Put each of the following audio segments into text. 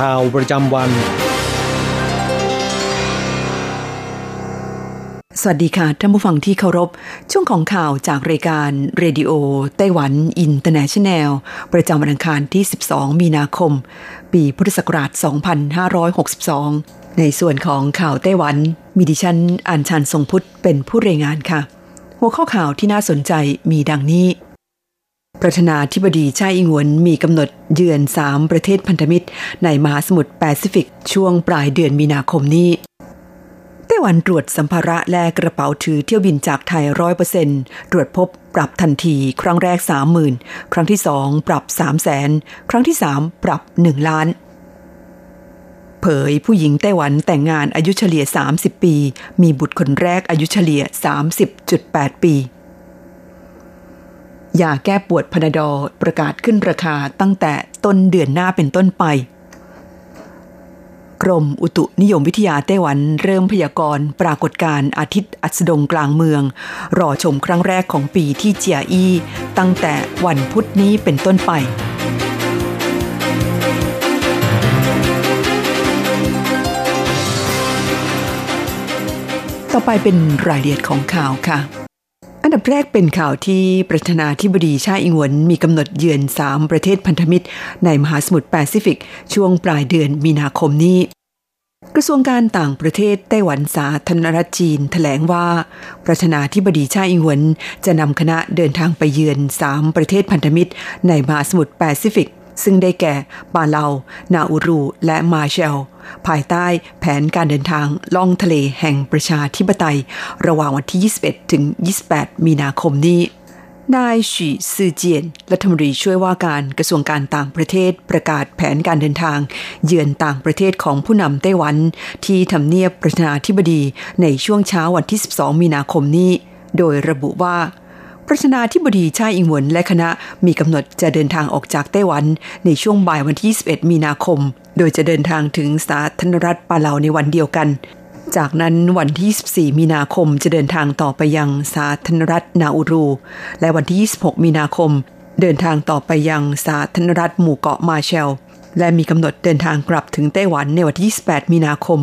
ข่าวประจำวัน สวัสดีค่ะท่านผู้ฟังที่เคารพ ช่วงของข่าวจากรายการ Radio Taiwan International ประจำวันอังคารที่ 12 มีนาคม ปีพุทธศักราช 2562 ในส่วนของข่าวไต้หวัน มีดิฉันอัญชันทรงพุทธเป็นผู้รายงานค่ะ หัวข้อข่าวที่น่าสนใจมีดังนี้ ประธานาธิบดีชาอิงวนมีกำหนดเยือน 3 ประเทศพันธมิตร ในมหาสมุทรแปซิฟิก ช่วงปลายเดือนมีนาคมนี้ไต้หวันตรวจสัมภาระและกระเป๋าถือเที่ยวบินจากไทยร้อยเปอร์เซ็นตรวจพบปรับทันที ครั้งแรกสามหมื่นครั้งที่สองปรับสามแสนครั้งที่สามปรับหนึ่งล้าน เผยผู้หญิงไต้หวันแต่งงานอายุเฉลี่ย 30 ปี มีบุตรคนแรกอายุเฉลี่ย 30.8 ปี ยาแก้ปวดพนาดอประกาศขึ้นราคาตั้งแต่ต้นเดือนหน้าเป็นต้นไป กรมอุตุนิยมวิทยาไต้หวันเริ่มพยากรณ์ปรากฏการณ์อาทิตย์อัสดงกลางเมือง รอชมครั้งแรกของปีที่เจียอี้ตั้งแต่วันพุธนี้เป็นต้นไปต่อไปเป็นรายละเอียดของข่าวค่ะ อันดับแรกเป็นข่าวที่ประธานาธิบดีไช่อิงเหวินมีกำหนดเยือน 3 ประเทศพันธมิตร ในมหาสมุทรแปซิฟิก ช่วงปลายเดือนมีนาคมนี้ กระทรวงการต่างประเทศไต้หวันสาธารณรัฐจีนแถลงว่า ประธานาธิบดีไช่อิงเหวินจะนำคณะเดินทางไปเยือน 3 ประเทศพันธมิตร ในมหาสมุทรแปซิฟิก ซึ่งได้แก่ปาเลา นาอูรู และมาเชล ภายใต้แผนการเดินทางล่องทะเลแห่งประชาธิปไตย ระหว่างวันที่ 21 ถึง 28 มีนาคมนี้ นายฉีซือเจียน รัฐมนตรีช่วยว่าการกระทรวงการต่างประเทศประกาศแผนการเดินทาง เยือนต่างประเทศของผู้นำไต้หวัน ที่ทำเนียบประธานาธิบดีในช่วงเช้าวันที่ 12 มีนาคมนี้ โดยระบุว่า ประธานาธิบดีชาอิงหวนและคณะมีกำหนดจะเดินทางออกจากไต้หวันในช่วงบ่ายวันที่ 21 มีนาคม โดยจะเดินทางถึงสาธารณรัฐปาเลาในวันเดียวกัน จากนั้นวันที่ 24 มีนาคมจะเดินทางต่อไปยังสาธารณรัฐนาอูรู และวันที่ 26 มีนาคม เดินทางต่อไปยังสาธารณรัฐหมู่เกาะมาเชลและมีกำหนดเดินทางกลับถึงไต้หวันในวันที่ 28 มีนาคม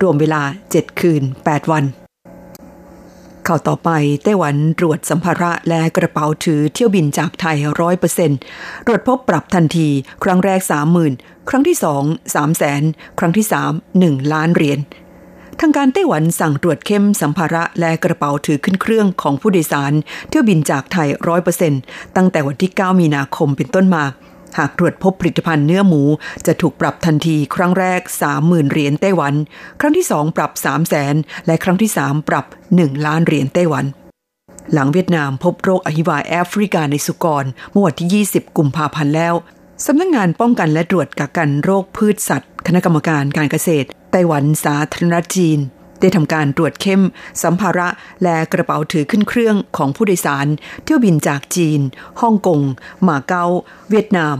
รวมเวลา 7 คืน 8 วัน ข่าวต่อไปไต้หวันตรวจสัมภาระและกระเป๋าถือเที่ยวบินจากไทยร้อยเปอร์เซ็นต์ตรวจพบปรับทันที ครั้งแรก30,000ครั้งที่2 3แสนครั้งที่3 1ล้านเหรียญทางการไต้หวันสั่งตรวจเข้มสัมภาระและกระเป๋าถือขึ้นเครื่องของผู้โดยสาร เที่ยวบินจากไทยร้อยเปอร์เซ็นต์ตั้งแต่วันที่ 9 มีนาคมเป็นต้นมา หากตรวจพบผลิตภัณฑ์เนื้อหมู จะถูกปรับทันทีครั้งแรก 30,000 เหรียญไต้หวัน ครั้งที่ 2 ปรับ 3 0 0แสนและครั้งที่ 3 ปรับ 1 ล้านเหรียญไต้หวัน หลังเวียดนามพบโรคอหิวาแอฟริกาในสุกรเมื่อวันที่ 20 กุมภาพันธ์แล้วสำนักงงานป้องกันและตรวจกักกันโรคพืชสัตว์ คณะกรรมการการเกษตรไต้หวันสาธารณรัฐจีน ได้ทำการตรวจเข้ม สัมภาระและกระเป๋าถือขึ้นเครื่องของผู้โดยสาร เที่ยวบินจากจีน ฮ่องกง มาเก๊า เวียดนาม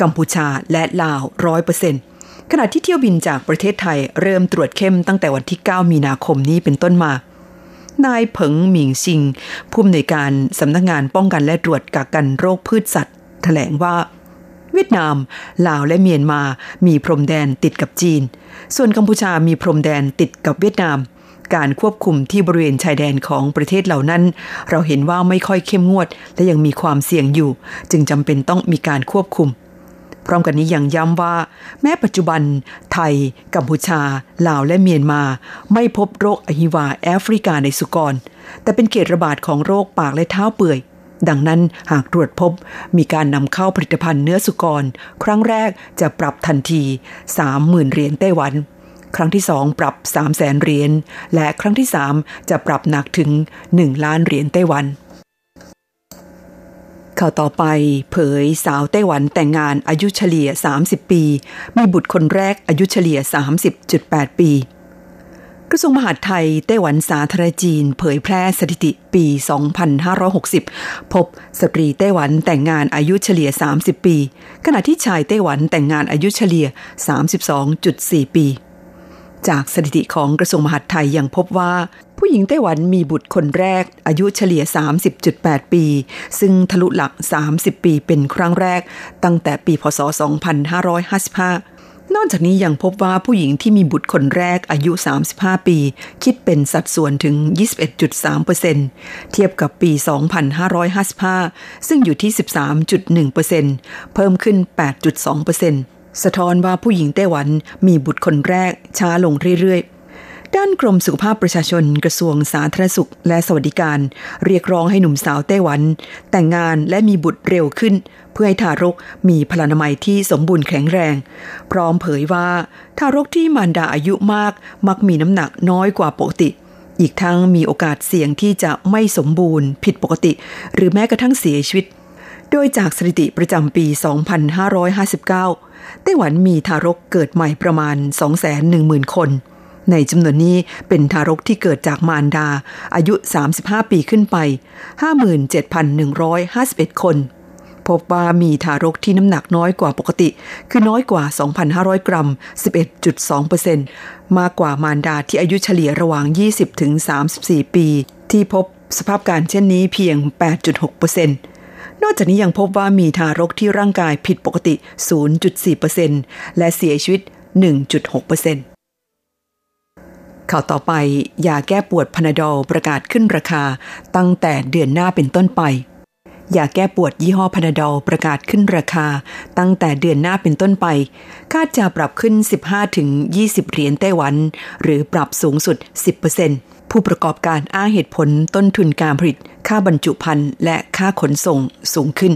กัมพูชา และลาวร้อยเปอร์เซ็นต์ขณะที่เที่ยวบินจากประเทศไทยเริ่มตรวจเข้มตั้งแต่วันที่ 9 มีนาคมนี้เป็นต้นมานายเผิงหมิงซิง ผู้อำนวยการสำนักงานป้องกันและตรวจกักกันโรคพืชสัตว์ แถลงว่า เวียดนาม ลาวและเมียนมา มีพรมแดนติดกับจีน ส่วนกัมพูชามีพรมแดนติดกับเวียดนาม การควบคุมที่บริเวณชายแดนของประเทศเหล่านั้น เราเห็นว่าไม่ค่อยเข้มงวด และยังมีความเสี่ยงอยู่ จึงจำเป็นต้องมีการควบคุมพร้อมกันนี้ยังย้ำว่า แม้ปัจจุบัน ไทย กัมพูชา ลาวและเมียนมา ไม่พบโรคอหิวาแอฟริกาในสุกร แต่เป็นเกตระบาดของโรคปากและเท้าเปื่อย ดังนั้นหากตรวจพบมีการนำเข้าผลิตภัณฑ์เนื้อสุกร ครั้งแรกจะปรับทันที 30,000 เหรียญไต้หวัน ครั้งที่สองปรับ 3 0 0แสนเหรียญและครั้งที่สามจะปรับหนักถึง 1 ล้านเหรียญไต้หวันข่าวต่อไปเผยสาวไต้หวันแต่งงานอายุเฉลี่ย 30 ปี มีบุตรคนแรกอายุเฉลี่ย 30.8 ปี ระทรวงมหาดไทยไต้หวันสาธารณจีน เผยแพร่สถิติปี 2560 พบสตรีไต้หวันแต่งงานอายุเฉลี่ย 30 ปี ขณะที่ชายไต้หวันแต่งงานอายุเฉลี่ย 32.4 ปี จากสถิติของกระทรวงมหาดไทยยังพบว่า ผู้หญิงไต้หวันมีบุตรคนแรก อายุเฉลี่ย 30.8 ปี ซึ่งทะลุหลัก 30 ปีเป็นครั้งแรก ตั้งแต่ปีพศ 2555 นอกจากนี้ยังพบว่าผู้หญิงที่มีบุตรคนแรกอายุ 35 ปี คิดเป็นสัดส่วนถึง 21.3%เทียบกับปี 2555 ซึ่งอยู่ที่ 13.1%เพิ่มขึ้น 8.2%สะท้อนว่าผู้หญิงไต้หวันมีบุตรคนแรกช้าลงเรื่อยๆ ด้านกรมสุขภาพประชาชนกระทรวงสาธารณสุข และสวัสดิการ เรียกร้องให้หนุ่มสาวไต้หวัน แต่งงานและมีบุตรเร็วขึ้น เพื่อให้ทารกมีพลานามัยที่สมบูรณ์แข็งแรง พร้อมเผยว่าทารกที่มารดาอายุมาก มักมีน้ำหนักน้อยกว่าปกติ อีกทั้งมีโอกาสเสี่ยงที่จะไม่สมบูรณ์ ผิดปกติ หรือแม้กระทั่งเสียชีวิต โดยจากสถิติประจำปี 2559 ไต้หวันมีทารกเกิดใหม่ประมาณ 210,000 คน ในจำนวนนี้เป็นทารกที่เกิดจากมารดา อายุ 35 ปีขึ้นไป 57,151 คน พบว่ามีทารกที่น้ำหนักน้อยกว่าปกติ คือน้อยกว่า 2,500 กรัม 11.2%มากกว่ามารดาที่อายุเฉลี่ยระหว่าง 20-34 ปี ที่พบสภาพการเช่นนี้เพียง 8.6%นอกจากนี้ยังพบว่ามีทารกที่ร่างกายผิดปกติ 0.4%และเสียชีวิต 1.6% ข่าวต่อไปยาแก้ปวดพนาดอลประกาศขึ้นราคาตั้งแต่เดือนหน้าเป็นต้นไปยาแก้ปวดยี่ห้อพนาดอลประกาศขึ้นราคา ตั้งแต่เดือนหน้าเป็นต้นไป คาดจะปรับขึ้น 15-20 เหรียญไต้หวัน หรือปรับสูงสุด 10%ผู้ประกอบการอ้างเหตุผลต้นทุนการผลิต ค่าบรรจุภัณฑ์และค่าขนส่งสูงขึ้น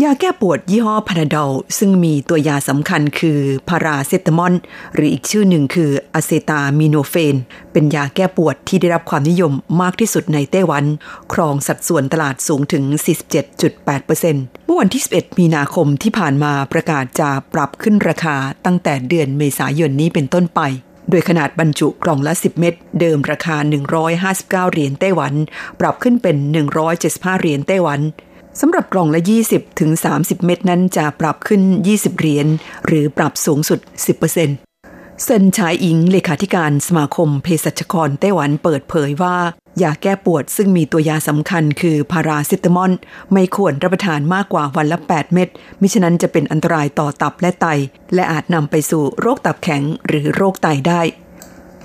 ยาแก้ปวดยี่ห้อพาราดอลซึ่งมีตัวยาสำคัญคือพาราเซตามอลหรืออีกชื่อหนึ่งคืออะเซตามิโนเฟน เป็นยาแก้ปวดที่ได้รับความนิยมมากที่สุดในไต้หวัน ครองสัดส่วนตลาดสูงถึง 47.8%เมื่อวันที่ 11 มีนาคมที่ผ่านมาประกาศจะปรับขึ้นราคาตั้งแต่เดือนเมษายนนี้เป็นต้นไปโดยขนาดบรรจุกล่องละ 10 เม็ด เดิมราคา 159 เหรียญไต้หวัน ปรับขึ้นเป็น 175 เหรียญไต้หวัน สำหรับกล่องละ 20ถึง30 เม็ดนั้นจะปรับขึ้น 20 เหรียญหรือปรับสูงสุด 10%เซนชายอิงเลขาธิการสมาคมเภสัชกรไต้หวันเปิดเผยว่า ยาแก้ปวดซึ่งมีตัวยาสำคัญคือพาราซิตามอลไม่ควรรับประทานมากกว่าวันละ 8 เม็ดมิฉะนั้นจะเป็นอันตรายต่อตับและไต และอาจนำไปสู่โรคตับแข็งหรือโรคไตได้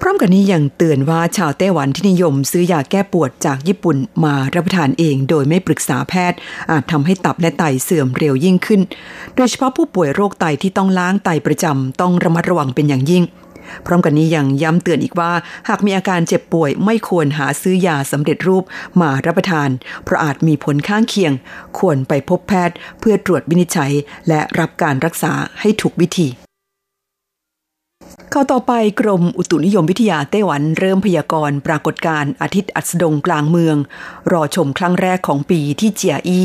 พร้อมกันนี้ยังเตือนว่าชาวไต้หวันที่นิยมซื้อยาแก้ปวดจากญี่ปุ่นมารับประทานเองโดยไม่ปรึกษาแพทย์ อาจทำให้ตับและไตเสื่อมเร็วยิ่งขึ้น โดยเฉพาะผู้ป่วยโรคไตที่ต้องล้างไตประจำต้องระมัดระวังเป็นอย่างยิ่ง พร้อมกันนี้ยังย้ำเตือนอีกว่า หากมีอาการเจ็บป่วยไม่ควรหาซื้อยาสำเร็จรูปมารับประทาน เพราะอาจมีผลข้างเคียง ควรไปพบแพทย์เพื่อตรวจวินิจฉัย และรับการรักษาให้ถูกวิธี ข้าต่อไปกรมอุตุนิยมวิทยาไต้หวันเริ่มพยากรณ์ปรากฏการณ์อาทิตย์อัสดงกลางเมือง รอชมครั้งแรกของปีที่เจียอี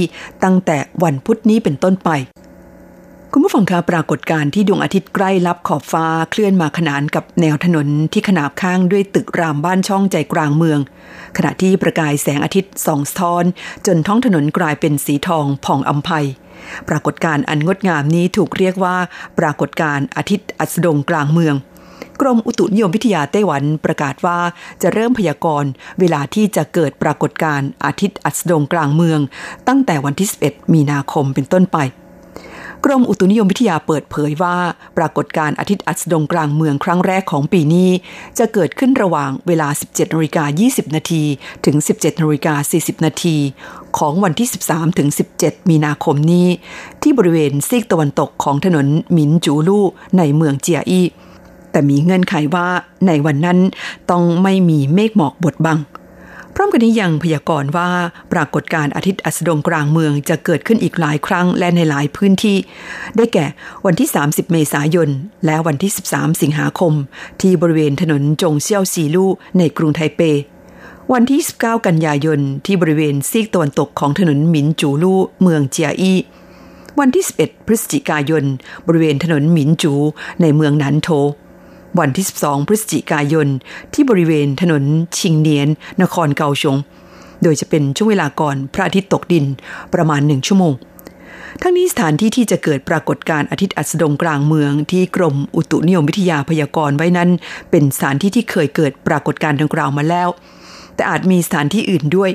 ตั้งแต่วันพุธนี้เป็นต้นไปคุณผู้ฟังคะปรากฏการณ์ที่ดวงอาทิตย์ใกล้ลับขอบฟ้าเคลื่อนมาขนานกับแนวถนนที่ขนาบข้างด้วยตึกรามบ้านช่องใจกลางเมือง ขณะที่ประกายแสงอาทิตย์ส่องสะท้อน จนท้องถนนกลายเป็นสีทองผ่องอัมภัยปรากฏการณ์อันงดงามนี้ถูกเรียกว่า ปรากฏการณ์อาทิตย์อัสดงกลางเมือง กรมอุตุนิยมวิทยาไต้หวันประกาศว่าจะเริ่มพยากรณ์เวลาที่จะเกิดปรากฏการณ์อาทิตย์อัสดงกลางเมือง ตั้งแต่วันที่ 11 มีนาคมเป็นต้นไปกรมอุตุนิยมวิทยาเปิดเผยว่า ปรากฏการณ์อาทิตย์อัสดงกลางเมืองครั้งแรกของปีนี้ จะเกิดขึ้นระหว่างเวลา 17นาฬิกา20 นาทีถึง 17นาฬิกา40 นาทีของวันที่ 13ถึง17 มีนาคมนี้ ที่บริเวณซีกตะวันตกของถนนหมินจูลู่ในเมืองเจียอี้ แต่มีเงื่อนไขว่าในวันนั้นต้องไม่มีเมฆหมอกบดบัง พร้อมกันนี้ยังพยากรณ์ว่าปรากฏการณ์อาทิตย์อัสดงกลางเมืองจะเกิดขึ้นอีกหลายครั้งและในหลายพื้นที่ ได้แก่วันที่ 30 เมษายน และวันที่ 13 สิงหาคม ที่บริเวณถนนจงเซี่ยวซีลู่ในกรุงไทเปวันที่ 19 กันยายน ที่บริเวณซีกตะวันตกของถนนหมินจูลู่เมืองเจียอีวันที่ 11 พฤศจิกายน บริเวณถนนหมินจู ในเมืองนันโท วันที่ 12 พฤศจิกายน ที่บริเวณถนนชิงเนียน นครเกาชง โดยจะเป็นช่วงเวลาก่อนพระอาทิตย์ตกดินประมาณหนึ่งชั่วโมง ทั้งนี้สถานที่ที่จะเกิดปรากฏการณ์อาทิตย์อัสดงกลางเมืองที่กรมอุตุนิยมวิทยาพยากรณ์ไว้นั้น เป็นสถานที่ที่เคยเกิดปรากฏการณ์ดังกล่าวมาแล้ว แต่อาจมีสถานที่อื่นด้วย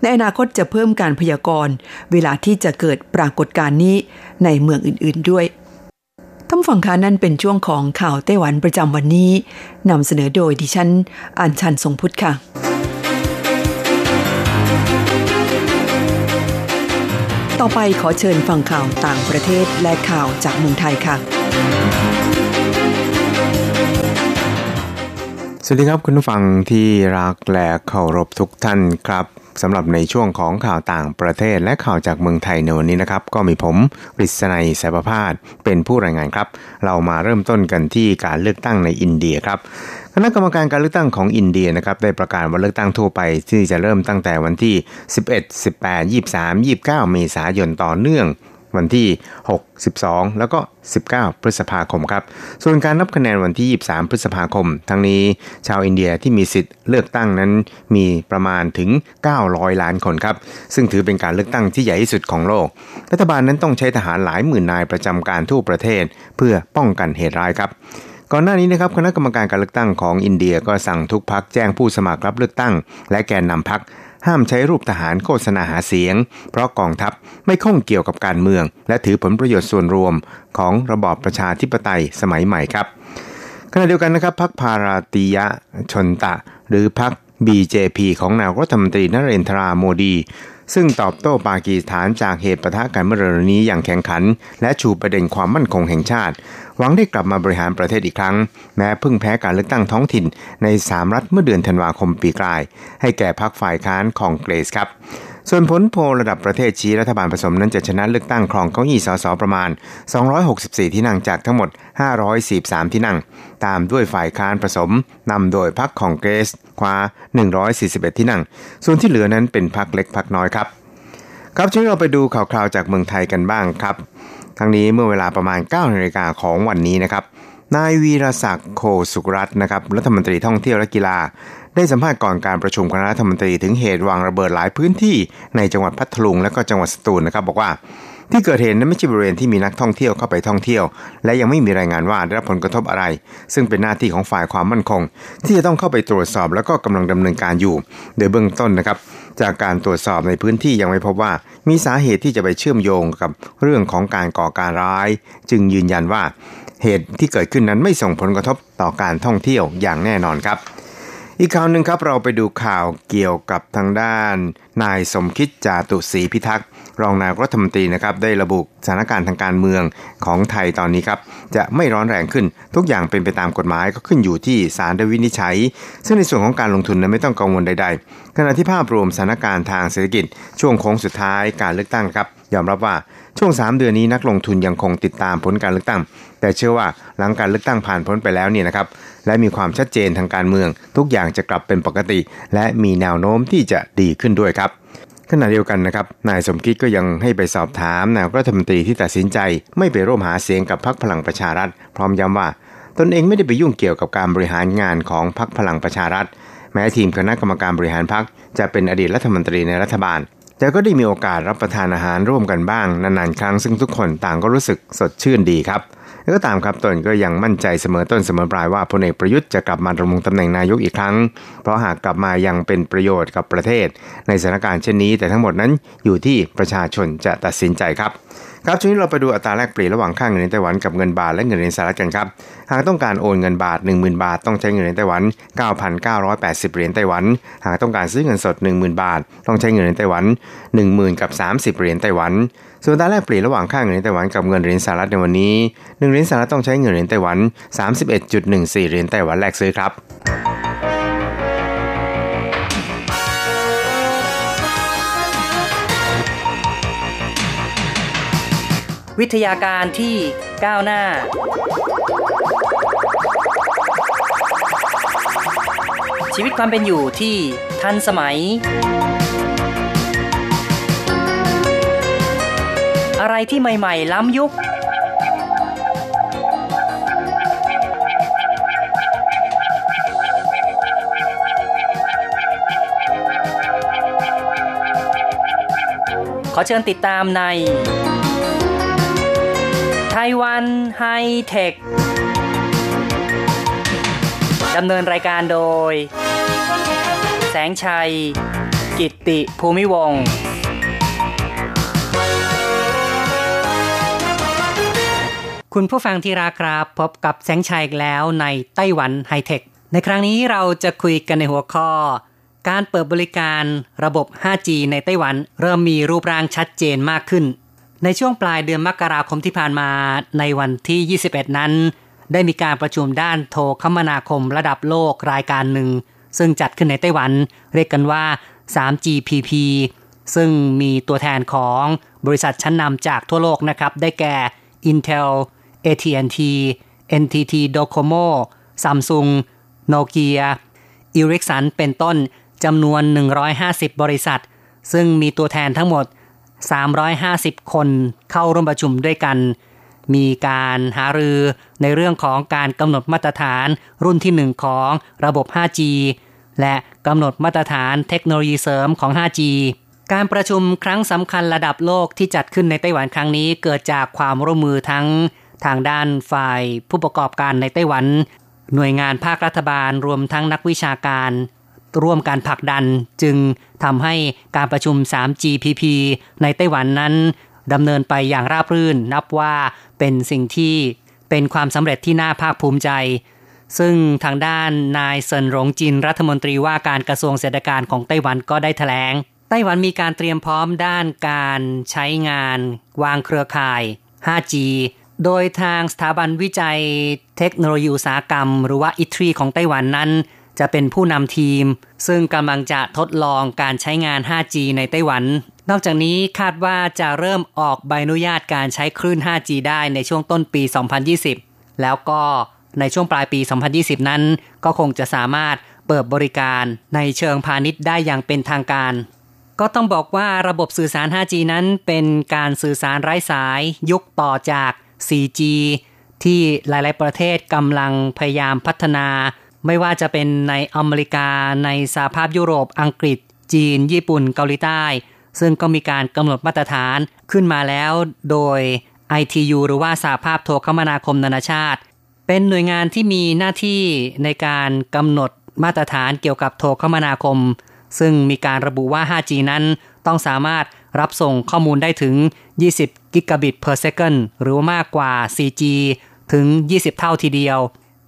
ในอนาคตจะเพิ่มการพยากรณ์ เวลาที่จะเกิดปรากฏการณ์นี้ในเมืองอื่น ๆด้วย ท่านฟังคานั่นเป็นช่วงของข่าวไต้หวันประจำวันนี้นำเสนอโดยดิฉันอัญชันทรงพุทธค่ะ ต่อไปขอเชิญฟังข่าวต่างประเทศและข่าวจากเมืองไทยค่ะ สวัสดีครับคุณผู้ฟังที่รักและเคารพทุกท่านครับ สำหรับในช่วงของข่าวต่างประเทศและข่าวจากเมืองไทยในวันนี้นะครับ ก็มีผมปริศนัยสายประพาสเป็นผู้รายงานครับ เรามาเริ่มต้นกันที่การเลือกตั้งในอินเดียครับคณะกรรมการการเลือกตั้งของอินเดียนะครับได้ประกาศวันเลือกตั้งทั่วไปที่จะเริ่มตั้งแต่วันที่ 11 18 23 29 เมษายนต่อเนื่อง วันที่ 6 12 แล้วก็ 19 พฤษภาคมครับ ส่วนการนับคะแนนวันที่ 23 พฤษภาคม ทั้งนี้ชาวอินเดียที่มีสิทธิ์เลือกตั้งนั้นมีประมาณถึง 900 ล้านคนครับ ซึ่งถือเป็นการเลือกตั้งที่ใหญ่ที่สุดของโลก รัฐบาลนั้นต้องใช้ทหารหลายหมื่นนายประจำการทั่วประเทศ เพื่อป้องกันเหตุร้ายครับก่อนหน้านี้นะครับคณะกรรมการการเลือกตั้งของอินเดียก็สั่งทุกพักแจ้งผู้สมัครรับเลือกตั้ง และแกนนำพัก ห้ามใช้รูปทหารโฆษณาหาเสียง เพราะกองทัพไม่ข้องเกี่ยวกับการเมือง และถือผลประโยชน์ส่วนรวมของระบอบประชาธิปไตยสมัยใหม่ครับขณะเดียวกันนะครับพักพาราติยะชนตะ หรือพัก BJP ของนายรัฐมนตรีนเรนทราโมดี ซึ่งตอบโต้ปากีสถานจากเหตุปะทะกันเมื่อเร็วนี้อย่างแข็งขัน และชูประเด็นความมั่นคงแห่งชาติ หวังได้กลับมาบริหารประเทศอีกครั้ง แม้เพิ่งแพ้การเลือกตั้งท้องถิ่นใน 3 รัฐเมื่อเดือนธันวาคมปีกลาย ให้แก่พรรคฝ่ายค้านของเกรสครับส่วนผลโพลระดับประเทศชี้รัฐบาลผสมนั้นจะชนะเลือกตั้งครองเก้าอี้สสประมาณ 264 ที่นั่งจากทั้งหมด 543 ที่นั่ง ตามด้วยฝ่ายค้านผสมนำโดยพรรคของเกรสคว้า 141 ที่นั่ง ส่วนที่เหลือนั้นเป็นพรรคเล็กพรรคน้อยครับ ครับช่วยเราไปดูข่าวคราวจากเมืองไทยกันบ้างครับ ทั้งนี้เมื่อเวลาประมาณ9นาฬิกาของวันนี้นะครับนายวีรศักดิ์โคสุกรัตน์นะครับรัฐมนตรีท่องเที่ยวและกีฬา ได้สัมภาษณ์ก่อนการประชุมคณะรัฐมนตรีถึงเหตุวางระเบิดหลายพื้นที่ในจังหวัดพัทลุงและก็จังหวัดสตูลนะครับ บอกว่า ที่เกิดเหตุนั้นไม่ใช่บริเวณที่มีนักท่องเที่ยวเข้าไปท่องเที่ยว และยังไม่มีรายงานว่าได้รับผลกระทบอะไร ซึ่งเป็นหน้าที่ของฝ่ายความมั่นคง ที่จะต้องเข้าไปตรวจสอบแล้วก็กำลังดำเนินการอยู่ โดยเบื้องต้นนะครับ จากการตรวจสอบในพื้นที่ยังไม่พบว่า มีสาเหตุที่จะไปเชื่อมโยงกับเรื่องของการก่อการร้าย จึงยืนยันว่า เหตุที่เกิดขึ้นนั้นไม่ส่งผลกระทบต่อการท่องเที่ยวอย่างแน่นอนครับอีกข่าวหนึ่งครับเราไปดูข่าวเกี่ยวกับทางด้าน นายสมคิดจาตุศรีพิทักษ์ รองนายรัฐมนตรีนะครับได้ระบุสถานการณ์ทางการเมืองของไทยตอนนี้ครับจะไม่ร้อนแรงขึ้นทุกอย่างเป็นไปตามกฎหมายก็ขึ้นอยู่ที่ศาลได้วินิจฉัย ซึ่งในส่วนของการลงทุนนั้นไม่ต้องกังวลใด ๆ ขณะที่ภาพรวมสถานการณ์ทางเศรษฐกิจ ช่วงโค้งสุดท้ายการเลือกตั้งครับยอมรับว่าช่วง 3 เดือนนี้นักลงทุนยังคงติดตามผลการเลือกตั้ง แต่เชื่อว่าหลังการเลือกตั้งผ่านพ้นไปแล้วเนี่ยนะครับ และมีความชัดเจนทางการเมือง ทุกอย่างจะกลับเป็นปกติ และมีแนวโน้มที่จะดีขึ้นด้วยครับ ขณะเดียวกันนะครับ นายสมคิดก็ยังให้ไปสอบถามนายรัฐมนตรีที่ตัดสินใจ ไม่ไปร่วมหาเสียงกับพรรคพลังประชารัฐ พร้อมย้ำว่า ตนเองไม่ได้ไปยุ่งเกี่ยวกับการบริหารงานของพรรคพลังประชารัฐ แม้ทีมคณะกรรมการบริหารพรรคจะเป็นอดีตรัฐมนตรีในรัฐบาล แต่ก็ได้มีโอกาสรับประทานอาหารร่วมกันบ้างนานๆครั้งซึ่งทุกคนต่างก็รู้สึกสดชื่นดีครับ แล้วก็ตามครับตนก็ยังมั่นใจเสมอต้นเสมอปลายว่าพลเอกประยุทธ์จะกลับมาดำรงตำแหน่งนายกอีกครั้ง เพราะหากกลับมายังเป็นประโยชน์กับประเทศ ในสถานการณ์เช่นนี้ แต่ทั้งหมดนั้นอยู่ที่ประชาชนจะตัดสินใจครับครับช่วงนี้เราไปดูอัตราแลกเปลี่ยนระหว่างค่าเงินในไต้หวันกับเงินบาทและเงินในสหรัฐกันครับ หากต้องการโอนเงินบาท 10,000 บาท ต้องใช้เงินในไต้หวัน 9,980 เหรียญไต้หวัน หากต้องการซื้อเงินสด 10,000 บาท ต้องใช้เงินในไต้หวัน 10,000 กับ 30 เหรียญไต้หวัน ส่วนตาแลกเปลี่ยนระหว่างค่าเงินในไต้หวันกับเงินเหรียญสหรัฐในวันนี้1เหรียญสหรัฐต้องใช้เงินเหรียญไต้หวัน 31.14เหรียญไต้หวันแลกซื้อครับวิทยาการที่ก้าวหน้า ชีวิตความเป็นอยู่ที่ทันสมัย อะไรที่ใหม่ ๆ ล้ำยุค ขอเชิญติดตามในไต้หวันไฮเทคดำเนินรายการโดย แสงชัย กิตติภูมิวง คุณผู้ฟังที่รักครับพบกับแสงชัยอีกแล้วในไต้หวันไฮเทค ในครั้งนี้เราจะคุยกันในหัวข้อ การเปิดบริการระบบ 5G ในไต้หวัน เริ่มมีรูปร่างชัดเจนมากขึ้น ในช่วงปลายเดือนมกราคมที่ผ่านมาในวันที่ 21 นั้น ได้มีการประชุมด้านโทรคมนาคมระดับโลกรายการหนึ่ง ซึ่งจัดขึ้นในไต้หวัน เรียกกันว่า 3GPP ซึ่งมีตัวแทนของบริษัทชั้นนำจากทั่วโลกนะครับ ได้แก่ Intel AT&T NTT Docomo Samsung Nokia Ericsson เป็นต้นจำนวน 150 บริษัท ซึ่งมีตัวแทนทั้งหมด 350 คนเข้าร่วมประชุมด้วยกัน มีการหารือในเรื่องของการกำหนดมาตรฐานรุ่นที่ 1 ของระบบ 5G และกำหนดมาตรฐานเทคโนโลยีเสริมของ 5G การประชุมครั้งสำคัญระดับโลกที่จัดขึ้นในไต้หวันครั้งนี้เกิดจากความร่วมมือทั้ง ทางด้านฝ่ายผู้ประกอบการในไต้หวัน หน่วยงานภาครัฐบาลรวมทั้งนักวิชาการร่วมการผลักดันจึงทำให้การประชุม 3GPP ในไต้หวันนั้นดำเนินไปอย่างราบรื่น นับว่าเป็นสิ่งที่เป็นความสำเร็จที่น่าภาคภูมิใจ ซึ่งทางด้านนายเซินหลงจินรัฐมนตรีว่าการกระทรวงเศรษฐการของไต้หวันก็ได้แถลง ไต้หวันมีการเตรียมพร้อมด้านการใช้งาน วางเครือข่าย 5G โดยทางสถาบันวิจัยเทคโนโลยีอุตสาหกรรม หรือว่าอิทรีของไต้หวันนั้น จะเป็นผู้นำทีม ซึ่งกำลังจะทดลองการใช้งาน 5G ในไต้หวัน นอกจากนี้คาดว่าจะเริ่มออกใบอนุญาตการใช้คลื่น 5G ได้ในช่วงต้นปี 2020 แล้วก็ในช่วงปลายปี 2020 นั้น ก็คงจะสามารถเปิดบริการในเชิงพาณิชย์ได้อย่างเป็นทางการ ก็ต้องบอกว่าระบบสื่อสาร 5G นั้นเป็นการสื่อสารไร้สายยุคต่อจาก 4G ที่หลาย ๆ ประเทศกำลังพยายามพัฒนา ไม่ว่าจะเป็นในอเมริกา ในสหภาพยุโรป อังกฤษ จีน ญี่ปุ่น เกาหลีใต้ ซึ่งก็มีการกำหนดมาตรฐานขึ้นมาแล้ว โดย ITU หรือว่าสหภาพโทรคมนาคมนานาชาติ เป็นหน่วยงานที่มีหน้าที่ในการกำหนดมาตรฐานเกี่ยวกับโทรคมนาคม ซึ่งมีการระบุว่า 5G นั้นต้องสามารถ รับส่งข้อมูลได้ถึง 20 กิกะบิต per second หรือมากกว่า 4G ถึง 20 เท่าทีเดียว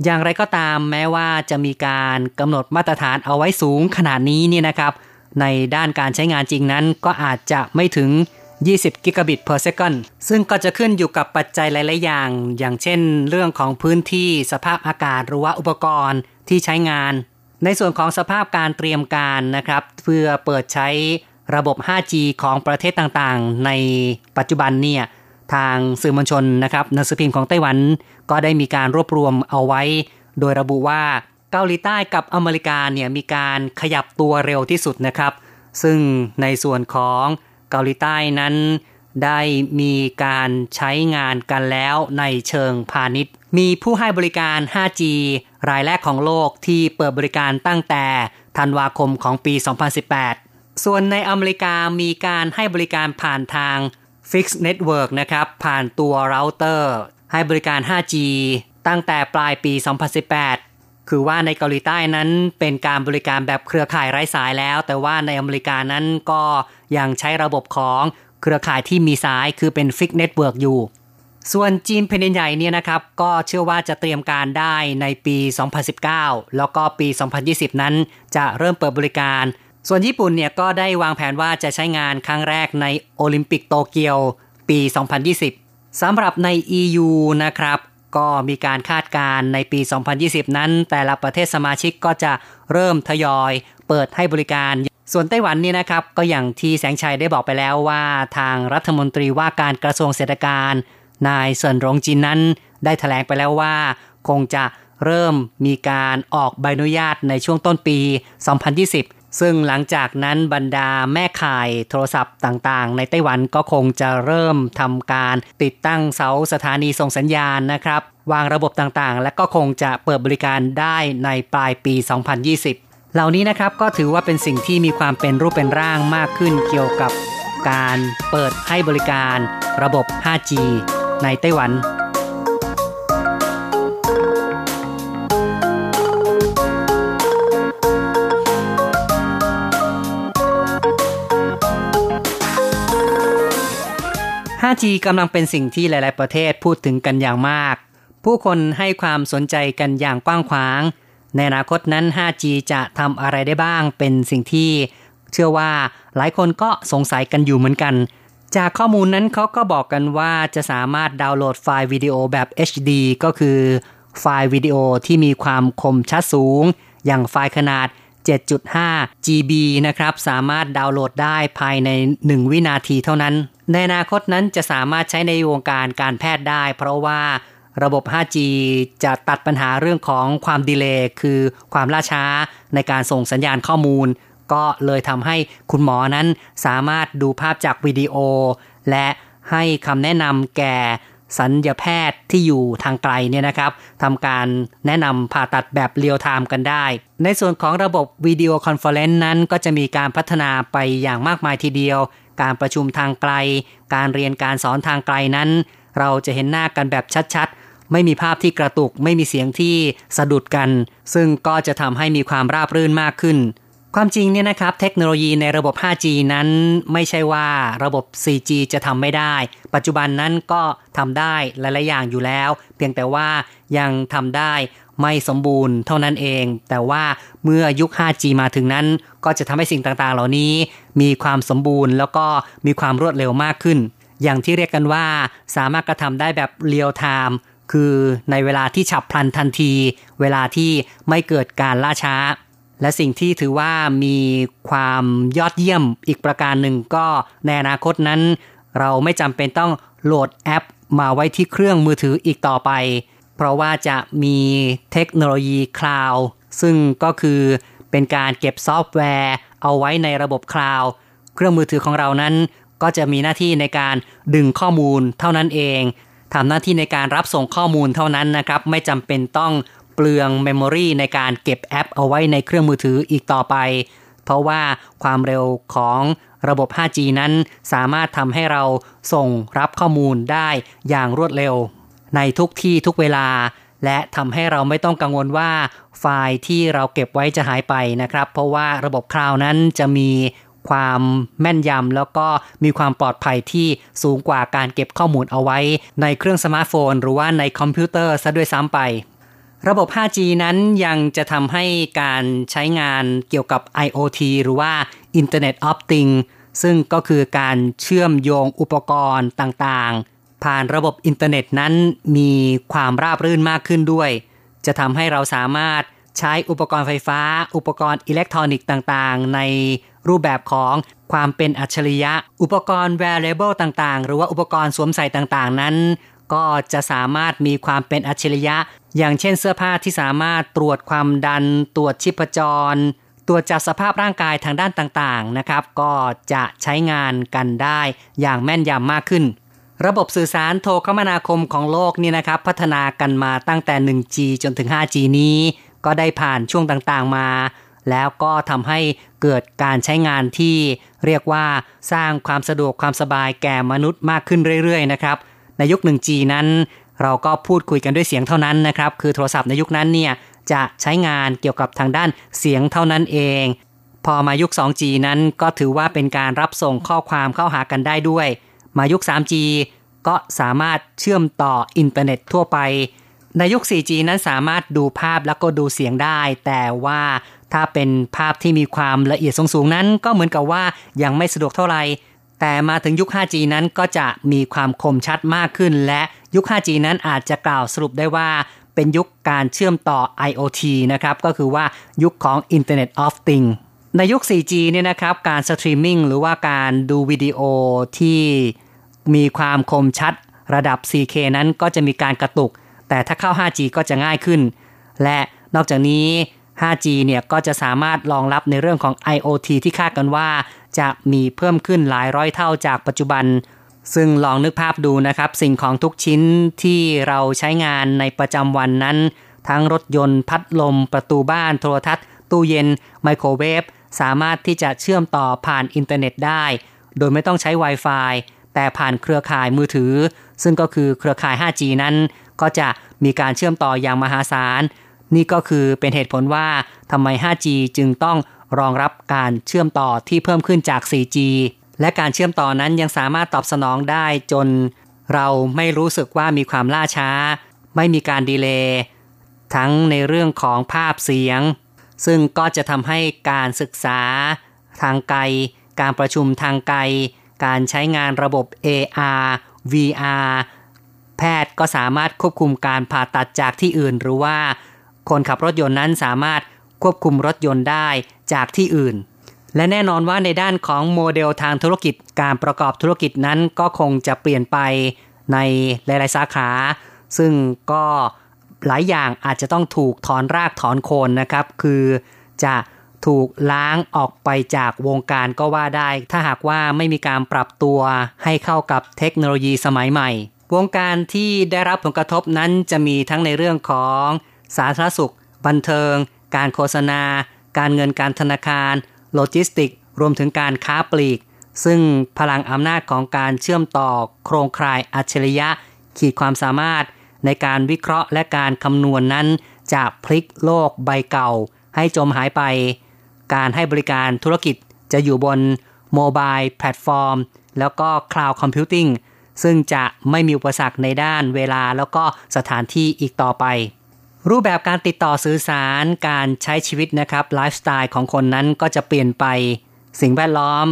อย่างไรก็ตามแม้ว่าจะมีการกำหนดมาตรฐานเอาไว้สูงขนาดนี้นี่นะครับ ในด้านการใช้งานจริงนั้นก็อาจจะไม่ถึง 20 กิกะบิต per second ซึ่งก็จะขึ้นอยู่กับปัจจัยหลาย ๆ อย่าง อย่างเช่น เรื่องของพื้นที่สภาพอากาศหรือว่าอุปกรณ์ที่ใช้งาน ในส่วนของสภาพการเตรียมการนะครับ เพื่อเปิดใช้ ระบบ 5G ของประเทศต่างๆ ในปัจจุบันเนี่ยทางสื่อมวลชนนะครับหนังสือพิมพ์ของไต้หวัน ก็ได้มีการรวบรวมเอาไว้ โดยระบุว่าเกาหลีใต้กับอเมริกาเนี่ยมีการขยับตัวเร็วที่สุดนะครับ ซึ่งในส่วนของเกาหลีใต้นั้น ได้มีการใช้งานกันแล้วในเชิงพาณิชย์ มีผู้ให้บริการ 5G รายแรกของโลกที่เปิดบริการตั้งแต่ธันวาคมของปี 2018 ส่วนในอเมริกามีการให้บริการผ่านทาง Fixed Network นะครับ ผ่านตัวเราเตอร์ ให้บริการ 5G ตั้งแต่ปลายปี 2018 คือว่าในเกาหลีใต้นั้นเป็นการบริการแบบเครือข่ายไร้สายแล้ว แต่ว่าในอเมริกานั้นก็ยังใช้ระบบของเครือข่ายที่มีสายคือเป็น fixed network อยู่ ส่วนจีนแผ่นดินใหญ่เนี่ยนะครับ ก็เชื่อว่าจะเตรียมการได้ในปี 2019 แล้วก็ปี 2020 นั้นจะเริ่มเปิดบริการ ส่วนญี่ปุ่นเนี่ยก็ได้วางแผนว่าจะใช้งานครั้งแรกในโอลิมปิกโตเกียวปี 2020 สำหรับใน EU นะครับ ก็มีการคาดการในปี 2020 นั้น แต่ละประเทศสมาชิกก็จะเริ่มทยอยเปิดให้บริการ ส่วนไต้หวันนี่นะครับ ก็อย่างที่แสงชัยได้บอกไปแล้วว่า ทางรัฐมนตรีว่าการกระทรวงเศรษฐการ นายเซินหลงจินนั้น ได้ถแถลงไปแล้วว่า คงจะเริ่มมีการออกใบอนุญาตในช่วงต้นปี 2020 ซึ่งหลังจากนั้นบรรดาแม่ข่ายโทรศัพท์ต่างๆ ในไต้หวันก็คงจะเริ่มทำการติดตั้งเสาสถานีส่งสัญญาณนะครับ วางระบบต่างๆ และก็คงจะเปิดบริการได้ในปลายปี 2020 เหล่านี้นะครับก็ถือว่าเป็นสิ่งที่มีความเป็นรูปเป็นร่างมากขึ้นเกี่ยวกับการเปิดให้บริการระบบ 5G ในไต้หวัน 5G กำลังเป็นสิ่งที่หลาย ๆ ประเทศพูดถึงกันอย่างมาก ผู้คนให้ความสนใจกันอย่างกว้างขวาง ในอนาคตนั้น 5G จะทำอะไรได้บ้าง เป็นสิ่งที่ เชื่อว่าหลายคนก็สงสัยกันอยู่เหมือนกัน จากข้อมูลนั้นเขาก็บอกกันว่าจะสามารถดาวน์โหลดไฟล์วิดีโอแบบ HD ก็คือไฟล์วิดีโอที่มีความคมชัดสูง อย่างไฟล์ขนาด 7.5 GB นะครับ สามารถดาวน์โหลดได้ภายใน 1 วินาทีเท่านั้น ในอนาคตนั้นจะสามารถใช้ในวงการการแพทย์ได้ เพราะว่าระบบ 5G จะตัดปัญหาเรื่องของความ delay คือความล่าช้าในการส่งสัญญาณข้อมูล ก็เลยทำให้คุณหมอนั้นสามารถดูภาพจากวิดีโอ และให้คำแนะนำแก่ศัลยแพทย์ที่อยู่ทางไกลเนี่ยนะครับทำการแนะนำผ่าตัดแบบ real-time กันได้ ในส่วนของระบบ video conference นั้นก็จะมีการพัฒนาไปอย่างมากมายทีเดียว การประชุมทางไกล การเรียนการสอนทางไกลนั้น เราจะเห็นหน้ากันแบบชัดๆ ไม่มีภาพที่กระตุกไม่มีเสียงที่สะดุดกัน ซึ่งก็จะทำให้มีความราบรื่นมากขึ้น ความจริงเนี่ยนะครับ เทคโนโลยีในระบบ 5G นั้นไม่ใช่ว่าระบบ 4G จะทำไม่ได้ ปัจจุบันนั้นก็ทำได้หลายๆอย่างอยู่แล้ว เพียงแต่ว่ายังทำได้ ไม่สมบูรณ์เท่านั้นเอง แต่ว่าเมื่อยุค 5G มาถึงนั้น ก็จะทำให้สิ่งต่างๆ เหล่านี้ มีความสมบูรณ์ แล้วก็มีความรวดเร็วมากขึ้น อย่างที่เรียกกันว่า สามารถกระทำได้แบบเรียลไทม์คือในเวลาที่ฉับพลันทันที เวลาที่ไม่เกิดการล่าช้า และสิ่งที่ถือว่ามีความยอดเยี่ยมอีกประการหนึ่งก็ในอนาคตนั้น เราไม่จำเป็นต้องโหลดแอปมาไว้ที่เครื่องมือถืออีกต่อไป เพราะว่าจะมีเทคโนโลยี cloud ซึ่งก็คือเป็นการเก็บซอฟต์แวร์ เอาไว้ในระบบ cloud เครื่องมือถือของเรานั้น ก็จะมีหน้าที่ในการดึงข้อมูลเท่านั้นเองทำหน้าที่ในการรับส่งข้อมูลเท่านั้นนะครับ ไม่จำเป็นต้องเปลือง memory ในการเก็บแอปเอาไว้ในเครื่องมือถืออีกต่อไป เพราะว่าความเร็วของระบบ 5G นั้นสามารถทำให้เราส่งรับข้อมูลได้อย่างรวดเร็ว ในทุกที่ทุกเวลา และทำให้เราไม่ต้องกังวลว่า ไฟล์ที่เราเก็บไว้จะหายไปนะครับ เพราะว่าระบบ cloud นั้นจะมีความแม่นยำแล้วก็มีความปลอดภัยที่สูงกว่าการเก็บข้อมูลเอาไว้ ในเครื่องสมาร์ทโฟน หรือว่าในคอมพิวเตอร์ซะด้วยซ้ำไประบบ 5G นั้นยังจะทำให้การใช้งานเกี่ยวกับ IoT หรือว่า Internet of Things ซึ่งก็คือการเชื่อมโยงอุปกรณ์ต่างๆ ผ่านระบบอินเทอร์เน็ตนั้นมีความราบรื่นมากขึ้นด้วย จะทำให้เราสามารถใช้อุปกรณ์ไฟฟ้า อุปกรณ์อิเล็กทรอนิกส์ต่างๆ ในรูปแบบของความเป็นอัจฉริยะ อุปกรณ์ wearable ต่างๆ หรือว่าอุปกรณ์สวมใส่ต่างๆ นั้น ก็จะสามารถมีความเป็นอัจฉริยะ อย่างเช่นเสื้อผ้าที่สามารถตรวจความดัน ตรวจชิพจร ตรวจจับสภาพร่างกายทางด้านต่างๆ นะครับ ก็จะใช้งานกันได้อย่างแม่นยำมากขึ้น ระบบสื่อสารโทรคมนาคมของโลกนี่นะครับ พัฒนากันมาตั้งแต่ 1G จนถึง 5G นี้ ก็ได้ผ่านช่วงต่างๆมา แล้วก็ทำให้เกิดการใช้งานที่เรียกว่าสร้างความสะดวกความสบายแก่มนุษย์มากขึ้นเรื่อยๆนะครับในยุค 1G นั้น เราก็พูดคุยกันด้วยเสียงเท่านั้นนะครับ คือโทรศัพท์ในยุคนั้นเนี่ยจะใช้งานเกี่ยวกับทางด้านเสียงเท่านั้นเอง พอมายุค 2G นั้นก็ถือว่าเป็นการรับส่งข้อความเข้าหากันได้ด้วย มายุค 3G ก็สามารถเชื่อมต่ออินเทอร์เน็ตทั่วไป ในยุค 4G นั้นสามารถดูภาพแล้วก็ดูเสียงได้ แต่ว่าถ้าเป็นภาพที่มีความละเอียดสูงๆนั้นก็เหมือนกับว่ายังไม่สะดวกเท่าไหร่แต่มาถึงยุค 5G นั้นก็จะมีความคมชัดมากขึ้น และยุค 5G นั้นอาจจะกล่าวสรุปได้ว่าเป็นยุคการเชื่อมต่อ IoT นะครับ ก็คือว่ายุคของ Internet of Things ในยุค 4G เนี่ยนะครับ การสตรีมมิ่งหรือว่าการดูวิดีโอที่ มีความคมชัด ระดับ 4K นั้นก็จะมีการกระตุก แต่ถ้าเข้า 5G ก็จะง่ายขึ้น และนอกจากนี้ 5G เนี่ยก็จะสามารถรองรับในเรื่องของ IoT ที่คาดกันว่า จะมีเพิ่มขึ้นหลายร้อยเท่าจากปัจจุบัน ซึ่งลองนึกภาพดูนะครับ สิ่งของทุกชิ้นที่เราใช้งานในประจำวันนั้น ทั้งรถยนต์พัดลม ประตูบ้านโทรทัศน์ ตู้เย็น ไมโครเวฟสามารถที่จะเชื่อมต่อผ่านอินเทอร์เน็ตได้ โดยไม่ต้องใช้ Wi-Fi แต่ผ่านเครือข่ายมือถือ ซึ่งก็คือเครือข่าย 5G นั้น ก็จะมีการเชื่อมต่ออย่างมหาศาล นี่ก็คือเป็นเหตุผลว่าทำไม 5G จึงต้องรองรับการเชื่อมต่อที่เพิ่มขึ้นจาก 4G และการเชื่อมต่อนั้นยังสามารถตอบสนองได้จน เราไม่รู้สึกว่ามีความล่าช้า ไม่มีการดีเลย์ทั้งในเรื่องของภาพเสียง ซึ่งก็จะทำให้การศึกษา ทางไกล การประชุมทางไกล การใช้งานระบบ AR VR แพทย์ก็สามารถควบคุมการผ่าตัดจากที่อื่น หรือว่า คนขับรถยนต์นั้นสามารถควบคุมรถยนต์ได้จากที่อื่น และแน่นอนว่าในด้านของโมเดลทางธุรกิจการประกอบธุรกิจนั้นก็คงจะเปลี่ยนไปในหลาย ๆ สาขา ซึ่งก็หลายอย่างอาจจะต้องถูกถอนรากถอนโคนนะครับ คือจะ ถูกล้างออกไปจากวงการก็ว่าได้ ถ้าหากว่าไม่มีการปรับตัวให้เข้ากับเทคโนโลยีสมัยใหม่ วงการที่ได้รับผลกระทบนั้นจะมีทั้งในเรื่องของสาธารณสุข บันเทิง การโฆษณา การเงินการธนาคาร โลจิสติก รวมถึงการค้าปลีก ซึ่งพลังอำนาจของการเชื่อมต่อ โครงข่ายอัจฉริยะ ขีดความสามารถ ในการวิเคราะห์และการคำนวณนนั้นจะพลิกโลกใบเก่า ให้จมหายไป การให้บริการธุรกิจจะอยู่บน mobile platform แล้วก็ cloud computing ซึ่งจะไม่มีอุปสรรคในด้านเวลาแล้วก็สถานที่อีกต่อไป รูปแบบการติดต่อสื่อสารการใช้ชีวิตนะครับไลฟ์สไตล์ของคนนั้นก็จะเปลี่ยนไป สิ่งแวดล้อม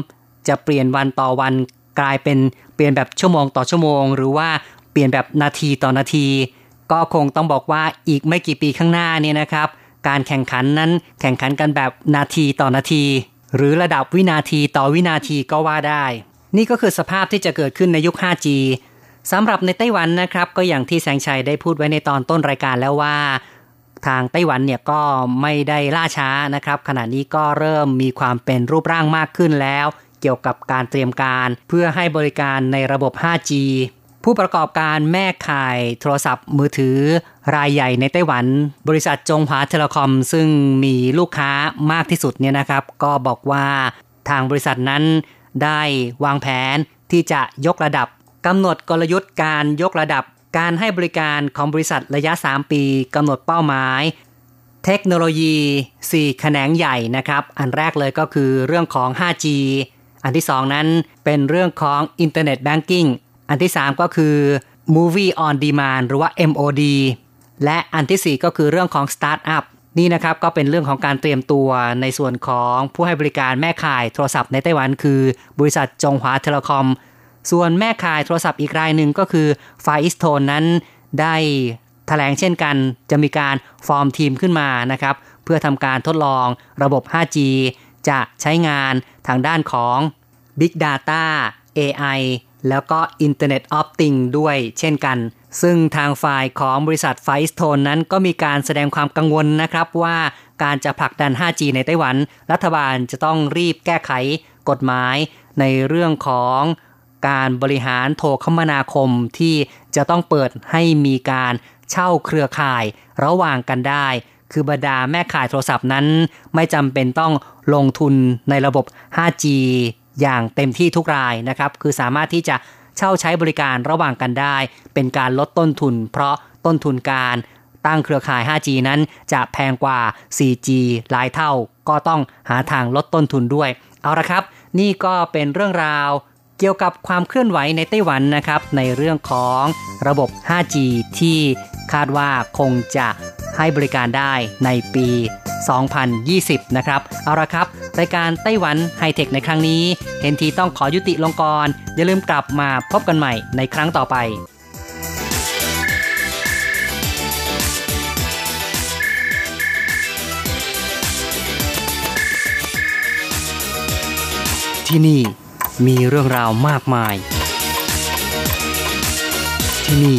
จะเปลี่ยนวันต่อวันกลายเป็นเปลี่ยนแบบชั่วโมงต่อชั่วโมง หรือว่าเปลี่ยนแบบนาทีต่อนาที ก็คงต้องบอกว่าอีกไม่กี่ปีข้างหน้านี่นะครับ การแข่งขันนั้น แข่งขันกันแบบนาทีต่อนาที หรือระดับวินาทีต่อวินาทีก็ว่าได้ นี่ก็คือสภาพที่จะเกิดขึ้นในยุค 5G สำหรับในไต้หวันนะครับ ก็อย่างที่แสงชัยได้พูดไว้ในตอนต้นรายการแล้วว่า ทางไต้หวันเนี่ยก็ไม่ได้ล่าช้านะครับ ขณะนี้ก็เริ่มมีความเป็นรูปร่างมากขึ้นแล้ว เกี่ยวกับการเตรียมการ เพื่อให้บริการในระบบ 5G ผู้ประกอบการแม่ข่ายโทรศัพท์มือถือรายใหญ่ในไต้หวัน บริษัทจงหวาเทเลคอม ซึ่งมีลูกค้ามากที่สุดเนี่ยนะครับ ก็บอกว่าทางบริษัทนั้นได้วางแผนที่จะยกระดับกำหนดกลยุทธ์การยกระดับการให้บริการของบริษัทระยะ 3 ปีกำหนดเป้าหมาย เทคโนโลยี 4 แขนงใหญ่นะครับ อันแรกเลยก็คือเรื่องของ 5G อันที่ 2 นั้นเป็นเรื่องของ Internet Banking อันันที่ 3 ก็คือ Movie on Demand หรือว่า MOD และอันที่ 4 ก็คือเรื่องของ Startup นี่นะครับก็เป็นเรื่องของการเตรียมตัวในส่วนของผู้ให้บริการแม่ข่ายโทรศัพท์ในไต้หวันคือบริษัทจงหวาเทเลคอม ส่วนแม่ข่ายโทรศัพท์อีกรายหนึ่งก็คือฟาอิสโทนนั้นได้แถลงเช่นกันจะมีการฟอร์มทีมขึ้นมานะครับเพื่อทำการทดลองระบบ 5G จะใช้งานทางด้านของ Big Data AI แล้วก็ Internet of Things ด้วยเช่นกัน ซึ่งทางฝ่ายของบริษัทไฟสโทนนั้นก็มีการแสดงความกังวลนะครับว่าการจะผลักดัน 5G ในไต้หวัน รัฐบาลจะต้องรีบแก้ไขกฎหมายในเรื่องของการบริหารโทรคมนาคมที่จะต้องเปิดให้มีการเช่าเครือข่ายระหว่างกันได้ คือบรรดาแม่ข่ายโทรศัพท์นั้น ไม่จำเป็นต้องลงทุนในระบบ 5G อย่างเต็มที่ทุกรายนะครับ คือสามารถที่จะเช่าใช้บริการระหว่างกันได้ เป็นการลดต้นทุน เพราะต้นทุนการตั้งเครือข่าย 5G นั้นจะแพงกว่า 4G หลายเท่า ก็ต้องหาทางลดต้นทุนด้วย เอาละครับ นี่ก็เป็นเรื่องราวเกี่ยวกับความเคลื่อนไหวในไต้หวันนะครับ ในเรื่องของระบบ 5G ที่ คาดว่าคงจะให้บริการได้ในปี 2020 นะครับ เอาละครับ รายการไต้หวันไฮเทคในครั้งนี้ เห็นทีต้องขอยุติลงกรอย่าลืมกลับมาพบกันใหม่ในครั้งต่อไปที่นี่มีเรื่องราวมากมาย ที่นี่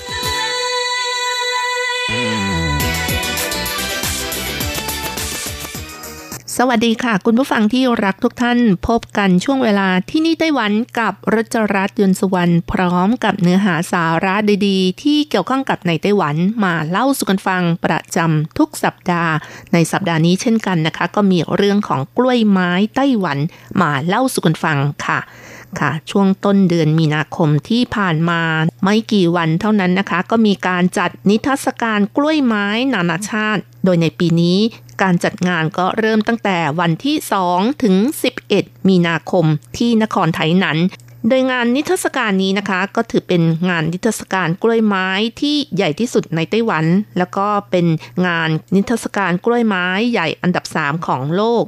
สวัสดีค่ะ คุณผู้ฟังที่รักทุกท่านพบกันช่วงเวลาที่นี่ไต้หวันกับรัชรัตน์ยนสุวรรณพร้อมกับเนื้อหาสาระดีๆ ที่เกี่ยวข้องกับในไต้หวันมาเล่าสู่กันฟังประจำทุกสัปดาห์ ในสัปดาห์นี้เช่นกันนะคะ ก็มีเรื่องของกล้วยไม้ไต้หวันมาเล่าสู่กันฟังค่ะค่ะ ช่วงต้นเดือนมีนาคมที่ผ่านมา ไม่กี่วันเท่านั้นนะคะ ก็มีการจัดนิทรรศการกล้วยไม้นานาชาติ โดยในปีนี้การจัดงานก็เริ่มตั้งแต่วันที่ 2 ถึง 11 มีนาคมที่นครไทยนั้น โดยงานนิทรรศการนี้นะคะ ก็ถือเป็นงานนิทรรศการกล้วยไม้ที่ใหญ่ที่สุดในไต้หวัน แล้วก็เป็นงานนิทรรศการกล้วยไม้ใหญ่อันดับ 3 ของโลก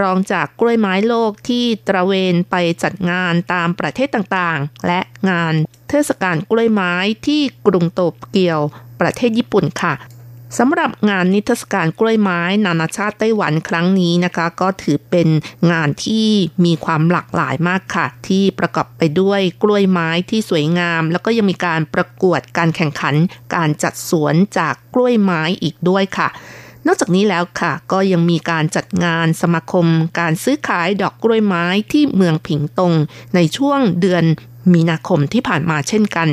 รองจากกล้วยไม้โลกที่ตระเวนไปจัดงานตามประเทศต่างๆ และงานเทศกาลกล้วยไม้ที่กรุงโตเกียว ประเทศญี่ปุ่นค่ะ สำหรับงานนิทรรศการกล้วยไม้นานาชาติไต้หวันครั้งนี้นะคะ ก็ถือเป็นงานที่มีความหลากหลายมากค่ะ ที่ประกอบไปด้วยกล้วยไม้ที่สวยงาม แล้วก็ยังมีการประกวดการแข่งขัน การจัดสวนจากกล้วยไม้อีกด้วยค่ะนอกจากนี้แล้วค่ะ ก็ยังมีการจัดงานสมาคม การซื้อขายดอกกล้วยไม้ที่เมืองผิงตง ในช่วงเดือนมีนาคมที่ผ่านมาเช่นกัน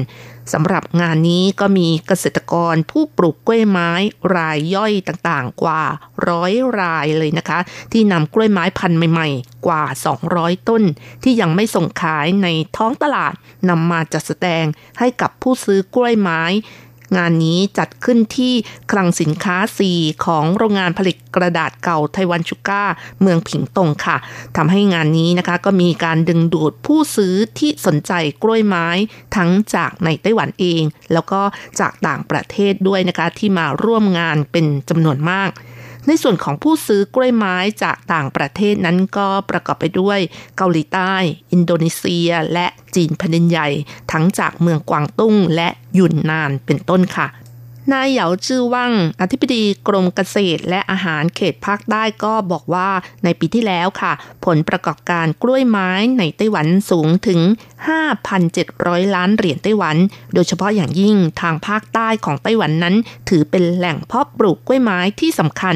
สำหรับงานนี้ก็มีเกษตรกรผู้ปลูกกล้วยไม้รายย่อยต่างๆ กว่าร้อยรายเลยนะคะ ที่นำกล้วยไม้พันธุ์ใหม่ๆ กว่า 200 ต้น ที่ยังไม่ส่งขายในท้องตลาดนำมาจัดแสดงให้กับผู้ซื้อกล้วยไม้ งานนี้จัดขึ้นที่คลังสินค้า 4 ของโรงงานผลิตกระดาษเก่าไทวันชูก้า เมืองผิงตงค่ะทำให้งานนี้นะคะก็มีการดึงดูดผู้ซื้อที่สนใจกล้วยไม้ทั้งจากในไต้หวันเอง แล้วก็จากต่างประเทศด้วยนะคะที่มาร่วมงานเป็นจำนวนมาก ในส่วนของผู้ซื้อกล้วยไม้จากต่างประเทศนั้นก็ประกอบไปด้วยเกาหลีใต้ อินโดนีเซีย และจีนแผ่นดินใหญ่ ทั้งจากเมืองกวางตุ้งและยุนนานเป็นต้นค่ะ นายเหยาจื้อว่างอธิบดีกรมเกษตรและอาหารเขตภาคใต้ก็บอกว่าในปีที่แล้วค่ะ ผลประกอบการกล้วยไม้ในไต้หวันสูงถึง 5,700 ล้านเหรียญไต้หวัน โดยเฉพาะอย่างยิ่งทางภาคใต้ของไต้หวันนั้น ถือเป็นแหล่งเพาะปลูกกล้วยไม้ที่สำคัญ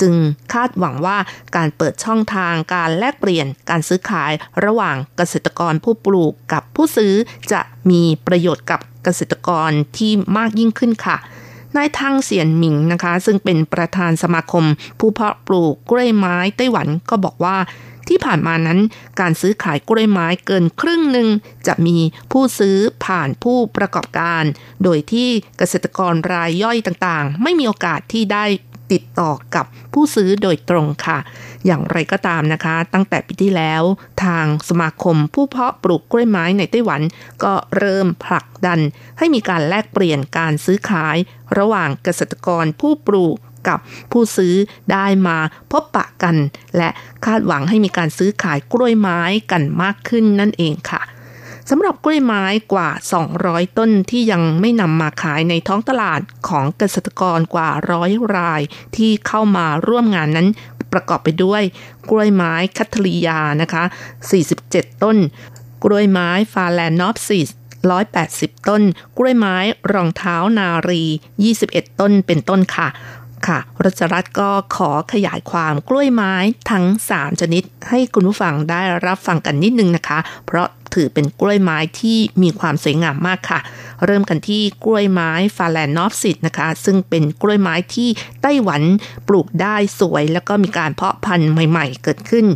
จึงคาดหวังว่าการเปิดช่องทางการแลกเปลี่ยนการซื้อขายระหว่างเกษตรกรผู้ปลูกกับผู้ซื้อจะมีประโยชน์กับเกษตรกรที่มากยิ่งขึ้นค่ะ นายทังเสียนหมิงนะคะ ซึ่งเป็นประธานสมาคม ผู้เพาะปลูกกล้วยไม้ไต้หวันก็บอกว่าที่ผ่านมานั้นการซื้อขายกล้วยไม้เกินครึ่งหนึ่งจะมีผู้ซื้อผ่านผู้ประกอบการ โดยที่เกษตรกรรายย่อยต่างๆ ไม่มีโอกาสที่ได้ ติดต่อกับผู้ซื้อโดยตรงค่ะ อย่างไรก็ตามนะคะ ตั้งแต่ปีที่แล้ว ทางสมาคมผู้เพาะปลูกกล้วยไม้ในไต้หวัน ก็เริ่มผลักดัน ให้มีการแลกเปลี่ยนการซื้อขาย ระหว่างเกษตรกรผู้ปลูกกับผู้ซื้อได้มาพบปะกัน และคาดหวังให้มีการซื้อขายกล้วยไม้กันมากขึ้นนั่นเองค่ะ สำหรับกล้วยไม้กว่า 200 ต้นที่ยังไม่นำมาขายในท้องตลาดของเกษตรกรกว่าร้อยราย ที่เข้ามาร่วมงานนั้นประกอบไปด้วย กล้วยไม้คัตลียานะคะ 47 ต้น กล้วยไม้ Phalaenopsis 180 ต้น กล้วยไม้รองเท้านารี 21 ต้นเป็นต้นค่ะ ค่ะรัชรัตน์ก็ขอขยายความกล้วยไม้ทั้ง 3 ชนิด ให้คุณผู้ฟังได้รับฟังกันนิดนึงนะคะ เพราะถือเป็นกล้วยไม้ที่มีความสวยงามมากค่ะ เริ่มกันที่กล้วยไม้ Phalaenopsis นะคะ ซึ่งเป็นกล้วยไม้ที่ไต้หวันปลูกได้สวย แล้วก็มีการเพาะพันธุ์ใหม่ๆ เกิดขึ้น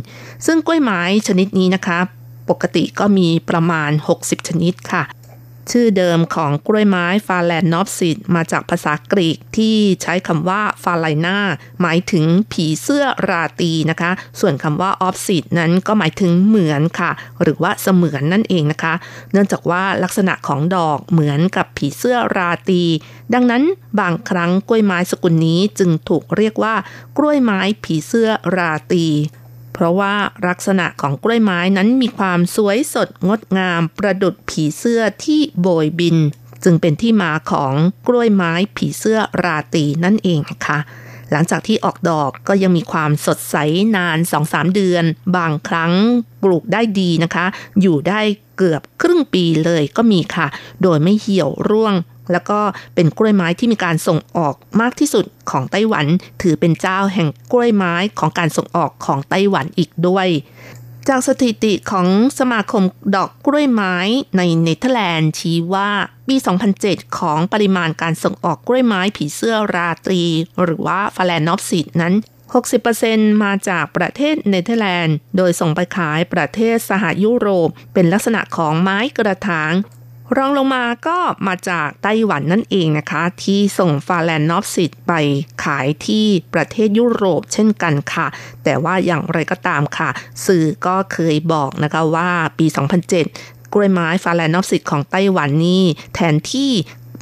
ซึ่งกล้วยไม้ชนิดนี้นะคะ ปกติก็มีประมาณ 60 ชนิดค่ะ ชื่อเดิมของกล้วยไม้ Phalaenopsis มาจากภาษากรีกที่ใช้คำว่าฟาไลนาหมายถึงผีเสื้อราตีนะคะ ส่วนคำว่า opsis นั้นก็หมายถึงเหมือนค่ะ หรือว่าเสมือนนั่นเองนะคะ เนื่องจากว่าลักษณะของดอกเหมือนกับผีเสื้อราตรี ดังนั้นบางครั้งกล้วยไม้สกุลนี้จึงถูกเรียกว่ากล้วยไม้ผีเสื้อราตี ราะว่าลักษณะของกล้วยไม้นั้นมีความสวยสดงดงามประดุดผีเสื้อที่โบยบิน จึงเป็นที่มาของกล้วยไม้ผีเสื้อราตีนั่นเองค่ะหลังจากที่ออกดอกก็ยังมีความสดใสนาน 2-3 เดือน บางครั้งปลูกได้ดีนะคะ อยู่ได้เกือบครึ่งปีเลยก็มีค่ะ โดยไม่เหี่ยวร่วง แล้วก็เป็นกล้วยไม้ที่มีการส่งออกมากที่สุดของไต้หวัน ถือเป็นเจ้าแห่งกล้วยไม้ของการส่งออกของไต้หวันอีกด้วยจากสถิติของสมาคมดอกกล้วยไม้ในเนเธอร์แลนด์ชี้ว่าปี 2007 ของปริมาณการส่งออกกล้วยไม้ผีเสื้อราตรี หรือว่า Phalaenopsis นั้น 60%มาจากประเทศเนเธอร์แลนด์ โดยส่งไปขายประเทศสหยุโรป เป็นลักษณะของไม้กระถาง รองลงมาก็มาจากไต้หวันนั่นเองนะคะ ที่ส่ง Phalaenopsis ไปขายที่ประเทศยุโรปเช่นกันค่ะ แต่ว่าอย่างไรก็ตามค่ะ สื่อก็เคยบอกนะคะว่าปี 2007 กล้วยไม้ Phalaenopsis ของไต้หวันนี่แทนที่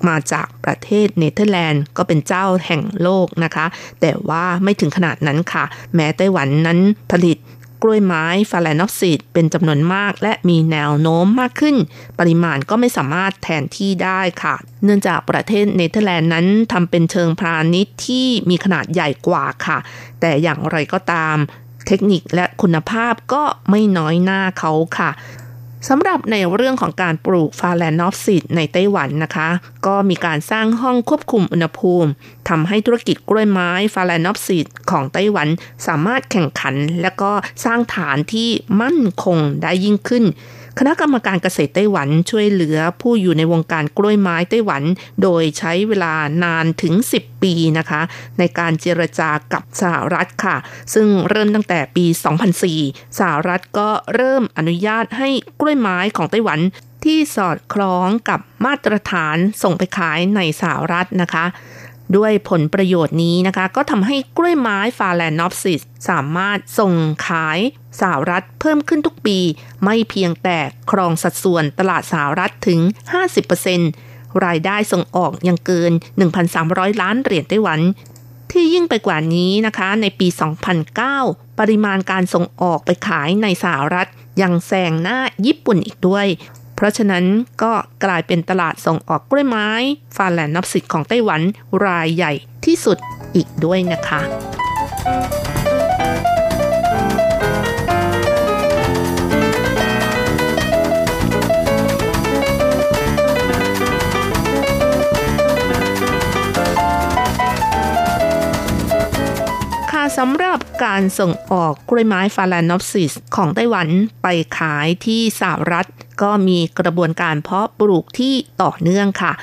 มาจากประเทศเนเธอร์แลนด์ก็เป็นเจ้าแห่งโลกนะคะ แต่ว่าไม่ถึงขนาดนั้นค่ะ แม้ไต้หวันนั้นผลิต กล้วยไม้Phalaenopsis เป็นจำนวนมาก และมีแนวโน้มมากขึ้น ปริมาณก็ไม่สามารถแทนที่ได้ค่ะ เนื่องจากประเทศเนเธอร์แลนด์นั้นทำเป็นเชิงพาณิชย์ที่มีขนาดใหญ่กว่าค่ะ แต่อย่างไรก็ตาม เทคนิคและคุณภาพก็ไม่น้อยหน้าเขาค่ะ สำหรับในเรื่องของการปลูก Phalaenopsis ในไต้หวันนะคะ ก็มีการสร้างห้องควบคุมอุณหภูมิทำให้ธุรกิจกล้วยไม้ Phalaenopsis ของไต้หวันสามารถแข่งขัน และก็สร้างฐานที่มั่นคงได้ยิ่งขึ้น คณะกรรมการเกษตรไต้หวันช่วยเหลือผู้อยู่ในวงการกล้วยไม้ไต้หวัน โดยใช้เวลานานถึง 10 ปีนะคะ ในการเจรจากับสหรัฐค่ะ ซึ่งเริ่มตั้งแต่ปี 2004 สหรัฐก็เริ่มอนุญาตให้กล้วยไม้ของไต้หวันที่สอดคล้องกับมาตรฐานส่งไปขายในสหรัฐนะคะ ด้วยผลประโยชน์นี้นะคะ ก็ทำให้กล้วยไม้ฟาแลนนอฟซิสสามารถส่งขายสหรัฐเพิ่มขึ้นทุกปี ไม่เพียงแต่ครองสัดส่วนตลาดสหรัฐถึง 50%รายได้ส่งออกยังเกิน 1,300 ล้านเหรียญไต้หวัน ที่ยิ่งไปกว่านี้นะคะ ในปี 2009 ปริมาณการส่งออกไปขายในสหรัฐยังแซงหน้าญี่ปุ่นอีกด้วย เพราะฉะนั้นก็กลายเป็นตลาดส่งออกกล้วยไม้ ฟาแลนนับสิทธิ์ของไต้หวันรายใหญ่ที่สุดอีกด้วยนะคะ สำหรับการส่งออกกล้วยไม้ฟาแลนนอฟซิสของไต้หวันไปขายที่สหรัฐ ก็มีกระบวนการเพาะปลูกที่ต่อเนื่องค่ะ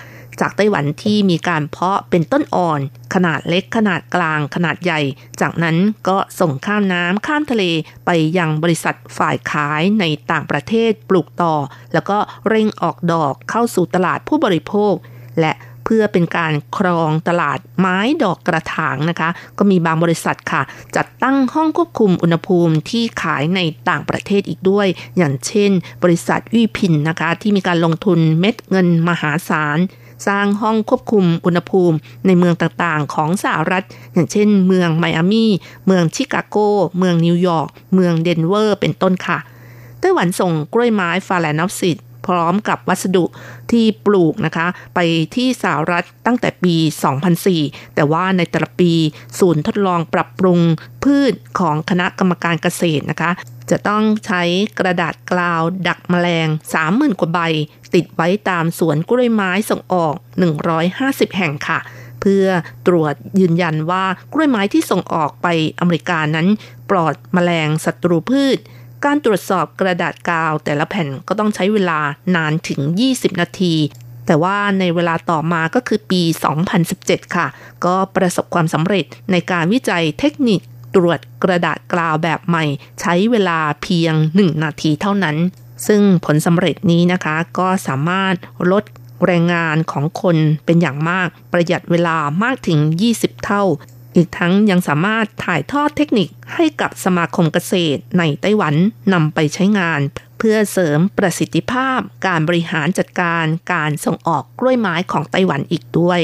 จากไต้หวันที่มีการเพาะเป็นต้นอ่อน ขนาดเล็กขนาดกลางขนาดใหญ่ จากนั้นก็ส่งข้ามน้ำข้ามทะเลไปยังบริษัทฝ่ายขายในต่างประเทศปลูกต่อ แล้วก็เร่งออกดอกเข้าสู่ตลาดผู้บริโภค และ เพื่อเป็นการครองตลาดไม้ดอกกระถางนะคะ ก็มีบางบริษัทค่ะ จัดตั้งห้องควบคุมอุณหภูมิที่ขายในต่างประเทศอีกด้วย อย่างเช่น บริษัทวิพินนะคะ ที่มีการลงทุนเม็ดเงินมหาศาลสร้างห้องควบคุมอุณหภูมิในเมืองต่างๆ ของสหรัฐ อย่างเช่น เมืองไมอามี่เมืองชิคาโก เมืองนิวยอร์ก เมืองเดนเวอร์ เป็นต้นค่ะ ไต้หวันส่งกล้วยไม้ Phalaenopsis พร้อมกับวัสดุที่ปลูกนะคะ ไปที่สหรัฐตั้งแต่ปี 2004 แต่ว่าในแต่ละปีศูนย์ทดลองปรับปรุงพืชของคณะกรรมการเกษตรนะคะ จะต้องใช้กระดาษกลาวดักแมลง 30,000 กว่าใบ ติดไว้ตามสวนกล้วยไม้ส่งออก 150 แห่งค่ะเพื่อตรวจยืนยันว่ากล้วยไม้ที่ส่งออกไปอเมริกานั้น ปลอดแมลงศัตรูพืช การตรวจสอบกระดาษกาวแต่ละแผ่นก็ต้องใช้เวลานานถึง 20 นาที แต่ว่าในเวลาต่อมาก็คือปี 2017 ค่ะ ก็ประสบความสำเร็จในการวิจัยเทคนิคตรวจกระดาษกราวแบบใหม่ ใช้เวลาเพียง 1 นาทีเท่านั้น ซึ่งผลสำเร็จนี้นะคะก็สามารถลดแรงงานของคนเป็นอย่างมากประหยัดเวลามากถึง 20 เท่า อีกทั้งยังสามารถถ่ายทอดเทคนิคให้กับสมาคมเกษตรในไต้หวันนำไปใช้งาน เพื่อเสริมประสิทธิภาพ การบริหารจัดการการส่งออกกล้วยไม้ของไต้หวันอีกด้วย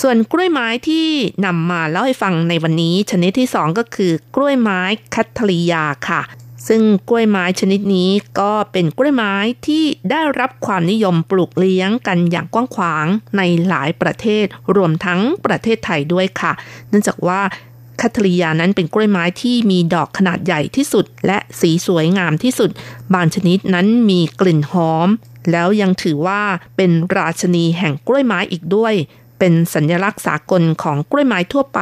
ส่วนกล้วยไม้ที่นำมาเล่าให้ฟังในวันนี้ชนิดที่ 2 ก็คือกล้วยไม้คัตทลียาค่ะ ซึ่งกล้วยไม้ชนิดนี้ก็เป็นกล้วยไม้ที่ได้รับความนิยมปลูกเลี้ยงกันอย่างกว้างขวางในหลายประเทศรวมทั้งประเทศไทยด้วยค่ะ เนื่องจากว่าคัตริยานั้นเป็นกล้วยไม้ที่มีดอกขนาดใหญ่ที่สุด และสีสวยงามที่สุด บางชนิดนั้นมีกลิ่นหอม แล้วยังถือว่าเป็นราชนีแห่งกล้วยไม้อีกด้วย เป็นสัญลักษณ์สากลของกล้วยไม้ทั่วไป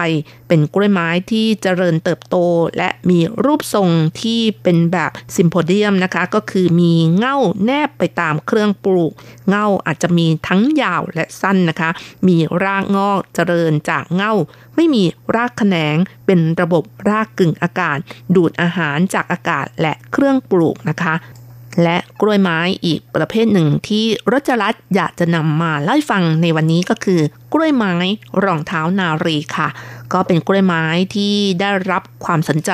เป็นกล้วยไม้ที่เจริญเติบโต และมีรูปทรงที่เป็นแบบซิมโพเดียมนะคะ ก็คือมีเง่าแนบไปตามเครื่องปลูก เง่าอาจจะมีทั้งยาวและสั้นนะคะ มีรากงอกเจริญจากเง่า ไม่มีรากแขนง เป็นระบบรากกึ่งอากาศ ดูดอาหารจากอากาศและเครื่องปลูกนะคะ และกล้วยไม้อีกประเภทหนึ่งที่รจรัสอยากจะนำมาเล่าฟังในวันนี้ก็คือกล้วยไม้รองเท้านารีค่ะ ก็เป็นกล้วยไม้ที่ได้รับความสนใจ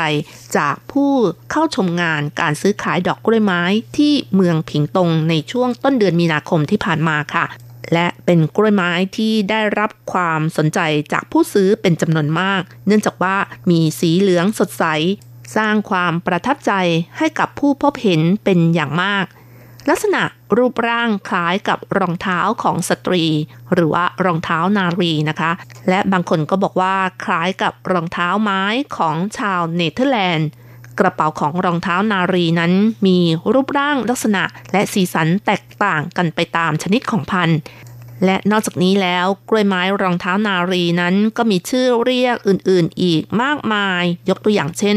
จากผู้เข้าชมงานการซื้อขายดอกกล้วยไม้ที่เมืองผิงตงในช่วงต้นเดือนมีนาคมที่ผ่านมาค่ะ และเป็นกล้วยไม้ที่ได้รับความสนใจจากผู้ซื้อเป็นจำนวนมาก เนื่องจากว่ามีสีเหลืองสดใส สร้างความประทับใจให้กับผู้พบเห็นเป็นอย่างมาก ลักษณะรูปร่างคล้ายกับรองเท้าของสตรี หรือว่ารองเท้านารีนะคะ และบางคนก็บอกว่าคล้ายกับรองเท้าไม้ของชาวเนเธอร์แลนด์กระเป๋าของรองเท้านารีนั้นมีรูปร่างลักษณะและสีสันแตกต่างกันไปตามชนิดของพันธุ์ และนอกจากนี้แล้วกล้วยไม้รองเท้านารีนั้นก็มีชื่อเรียกอื่นๆอีกมากมาย ยกตัวอย่างเช่น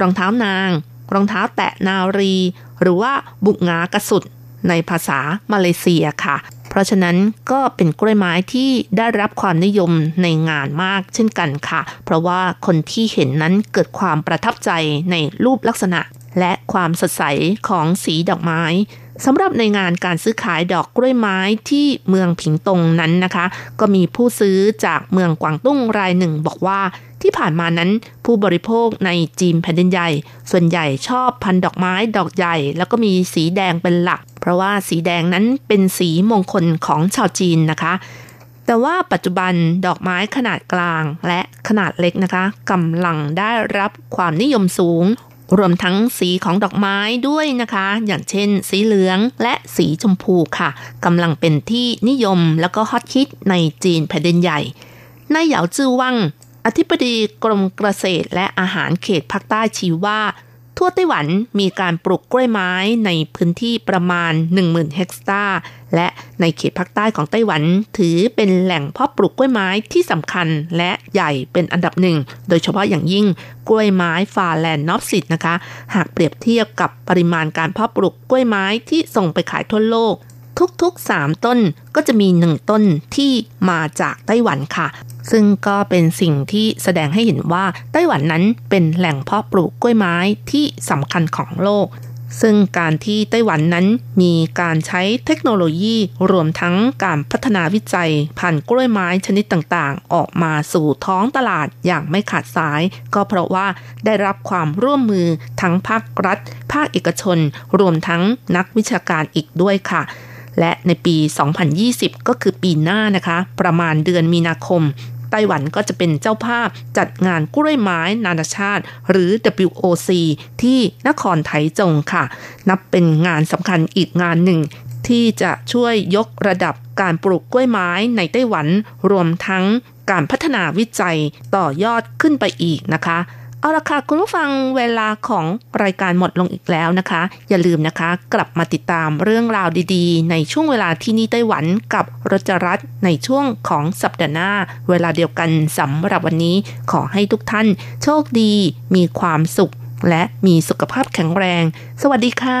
รองเท้านาง รองเท้าแตะนารี หรือว่าบุกงากระสุดในภาษามาเลเซียค่ะ เพราะฉะนั้นก็เป็นกล้วยไม้ที่ได้รับความนิยมในงานมากเช่นกันค่ะ เพราะว่าคนที่เห็นนั้นเกิดความประทับใจในรูปลักษณะ และความสดใสของสีดอกไม้ สำหรับในงานการซื้อขายดอกกล้วยไม้ที่เมืองผิงตงนั้นนะคะ ก็มีผู้ซื้อจากเมืองกวางตุ้งรายหนึ่งบอกว่าที่ผ่านมานั้นผู้บริโภคในจีนแผ่นดินใหญ่ ส่วนใหญ่ชอบพันดอกไม้ดอกใหญ่ แล้วก็มีสีแดงเป็นหลัก เพราะว่าสีแดงนั้นเป็นสีมงคลของชาวจีนนะคะ แต่ว่าปัจจุบันดอกไม้ขนาดกลางและขนาดเล็กนะคะกำลังได้รับความนิยมสูง รวมทั้งสีของดอกไม้ด้วยนะคะ อย่างเช่น สีเหลืองและสีชมพูค่ะกำลังเป็นที่นิยมแล้วก็ฮอตฮิตในจีนแผ่นดินใหญ่นายเหยาจื้อวังอธิบดีกรมเกษตรและอาหารเขตภาคใต้ชี้ว่า ทั่วไต้หวันมีการปลูกกล้วยไม้ในพื้นที่ประมาณ 10,000 เฮกตาร์ และในเขตภาคใต้ของไต้หวัน ถือเป็นแหล่งเพาะปลูกกล้วยไม้ที่สำคัญและใหญ่เป็นอันดับหนึ่ง โดยเฉพาะอย่างยิ่งกล้วยไม้ฟาแลนนอฟซิตนะคะ หากเปรียบเทียบกับปริมาณการเพาะปลูกกล้วยไม้ที่ส่งไปขายทั่วโลกทุกๆ 3 ต้นก็จะมีหนึ่งต้นที่มาจากไต้หวันค่ะ ซึ่งก็เป็นสิ่งที่แสดงให้เห็นว่าไต้หวันนั้นเป็นแหล่งเพาะปลูกกล้วยไม้ที่สำคัญของโลก ซึ่งการที่ไต้หวันนั้นมีการใช้เทคโนโลยีรวมทั้งการพัฒนาวิจัยพันกล้วยไม้ชนิดต่างๆ ออกมาสู่ท้องตลาดอย่างไม่ขาดสาย ก็เพราะว่าได้รับความร่วมมือทั้งภาครัฐ ภาคเอกชน รวมทั้งนักวิชาการอีกด้วยค่ะ และในปี 2020 ก็คือปีหน้านะคะ ประมาณเดือนมีนาคม ไต้หวันก็จะเป็นเจ้าภาพจัดงานกล้วยไม้นานาชาติ หรือ WOC ที่นครไถจงค่ะ นับเป็นงานสำคัญอีกงานหนึ่งที่จะช่วยยกระดับการปลูกกล้วยไม้ในไต้หวัน รวมทั้งการพัฒนาวิจัยต่อยอดขึ้นไปอีกนะคะ เอาละค่ะคุณผู้ฟังเวลาของรายการหมดลงอีกแล้วนะคะ อย่าลืมนะคะ กลับมาติดตามเรื่องราวดีๆ ในช่วงเวลาที่นี่ไต้หวันกับรจรัสในช่วงของสัปดาห์หน้า เวลาเดียวกันสำหรับวันนี้ขอให้ทุกท่าน โชคดี มีความสุข และมีสุขภาพแข็งแรง สวัสดีค่ะ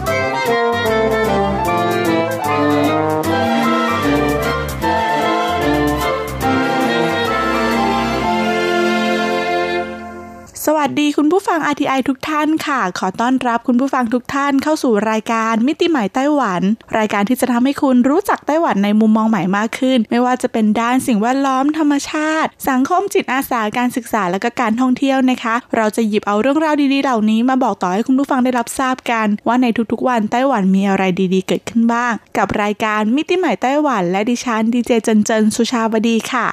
สวัสดีคุณผู้ฟัง RTI ทุกท่านค่ะ ขอต้อนรับคุณผู้ฟังทุกท่านเข้าสู่รายการมิติใหม่ไต้หวัน รายการที่จะทำให้คุณรู้จักไต้หวันในมุมมองใหม่มากขึ้น ไม่ว่าจะเป็นด้านสิ่งแวดล้อมธรรมชาติ สังคมจิตอาสาการศึกษาและก็การท่องเที่ยวนะคะ เราจะหยิบเอาเรื่องราวดีๆ เหล่านี้มาบอกต่อให้คุณผู้ฟังได้รับทราบกัน ว่าในทุกๆ วันไต้หวันมีอะไรดีๆ เกิดขึ้นบ้าง กับรายการมิติใหม่ไต้หวัน และดิฉันดีเจเจนเจนสุชาวดีค่ะ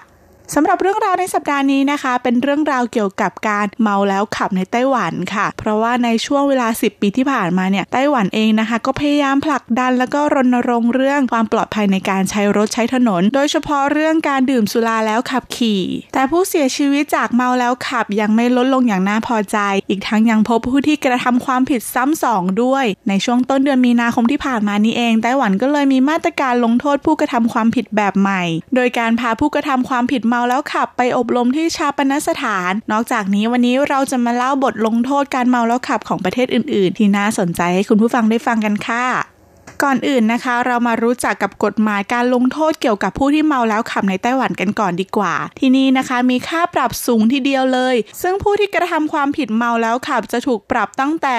สำหรับเรื่องราวในสัปดาห์นี้นะคะ เป็นเรื่องราวเกี่ยวกับการเมาแล้วขับในไต้หวันค่ะ เพราะว่าในช่วงเวลา 10 ปีที่ผ่านมาเนี่ยไต้หวันเองนะคะ ก็พยายามผลักดันแล้วก็รณรงค์เรื่องความปลอดภัยในการใช้รถใช้ถนน โดยเฉพาะเรื่องการดื่มสุราแล้วขับขี่ แต่ผู้เสียชีวิตจากเมาแล้วขับยังไม่ลดลงอย่างน่าพอใจ อีกทั้งยังพบผู้ที่กระทำความผิดซ้ำสองด้วย ในช่วงต้นเดือนมีนาคมที่ผ่านมานี้เองไต้หวันก็เลยมีมาตรการลงโทษผู้กระทำความผิดแบบใหม่ โดยการพาผู้กระทำความผิดเมาแล้วขับไปอบรมที่ชาปนสถาน นอกจากนี้วันนี้เราจะมาเล่าบทลงโทษการเมาแล้วขับของประเทศอื่น ๆ ที่น่าสนใจให้คุณผู้ฟังได้ฟังกันค่ะ ก่อนอื่นนะคะ เรามารู้จักกับกฎหมายการลงโทษเกี่ยวกับผู้ที่เมาแล้วขับในไต้หวันกันก่อนดีกว่า ที่นี่นะคะมีค่าปรับสูงทีเดียวเลย ซึ่งผู้ที่กระทำความผิดเมาแล้วขับจะถูกปรับตั้งแต่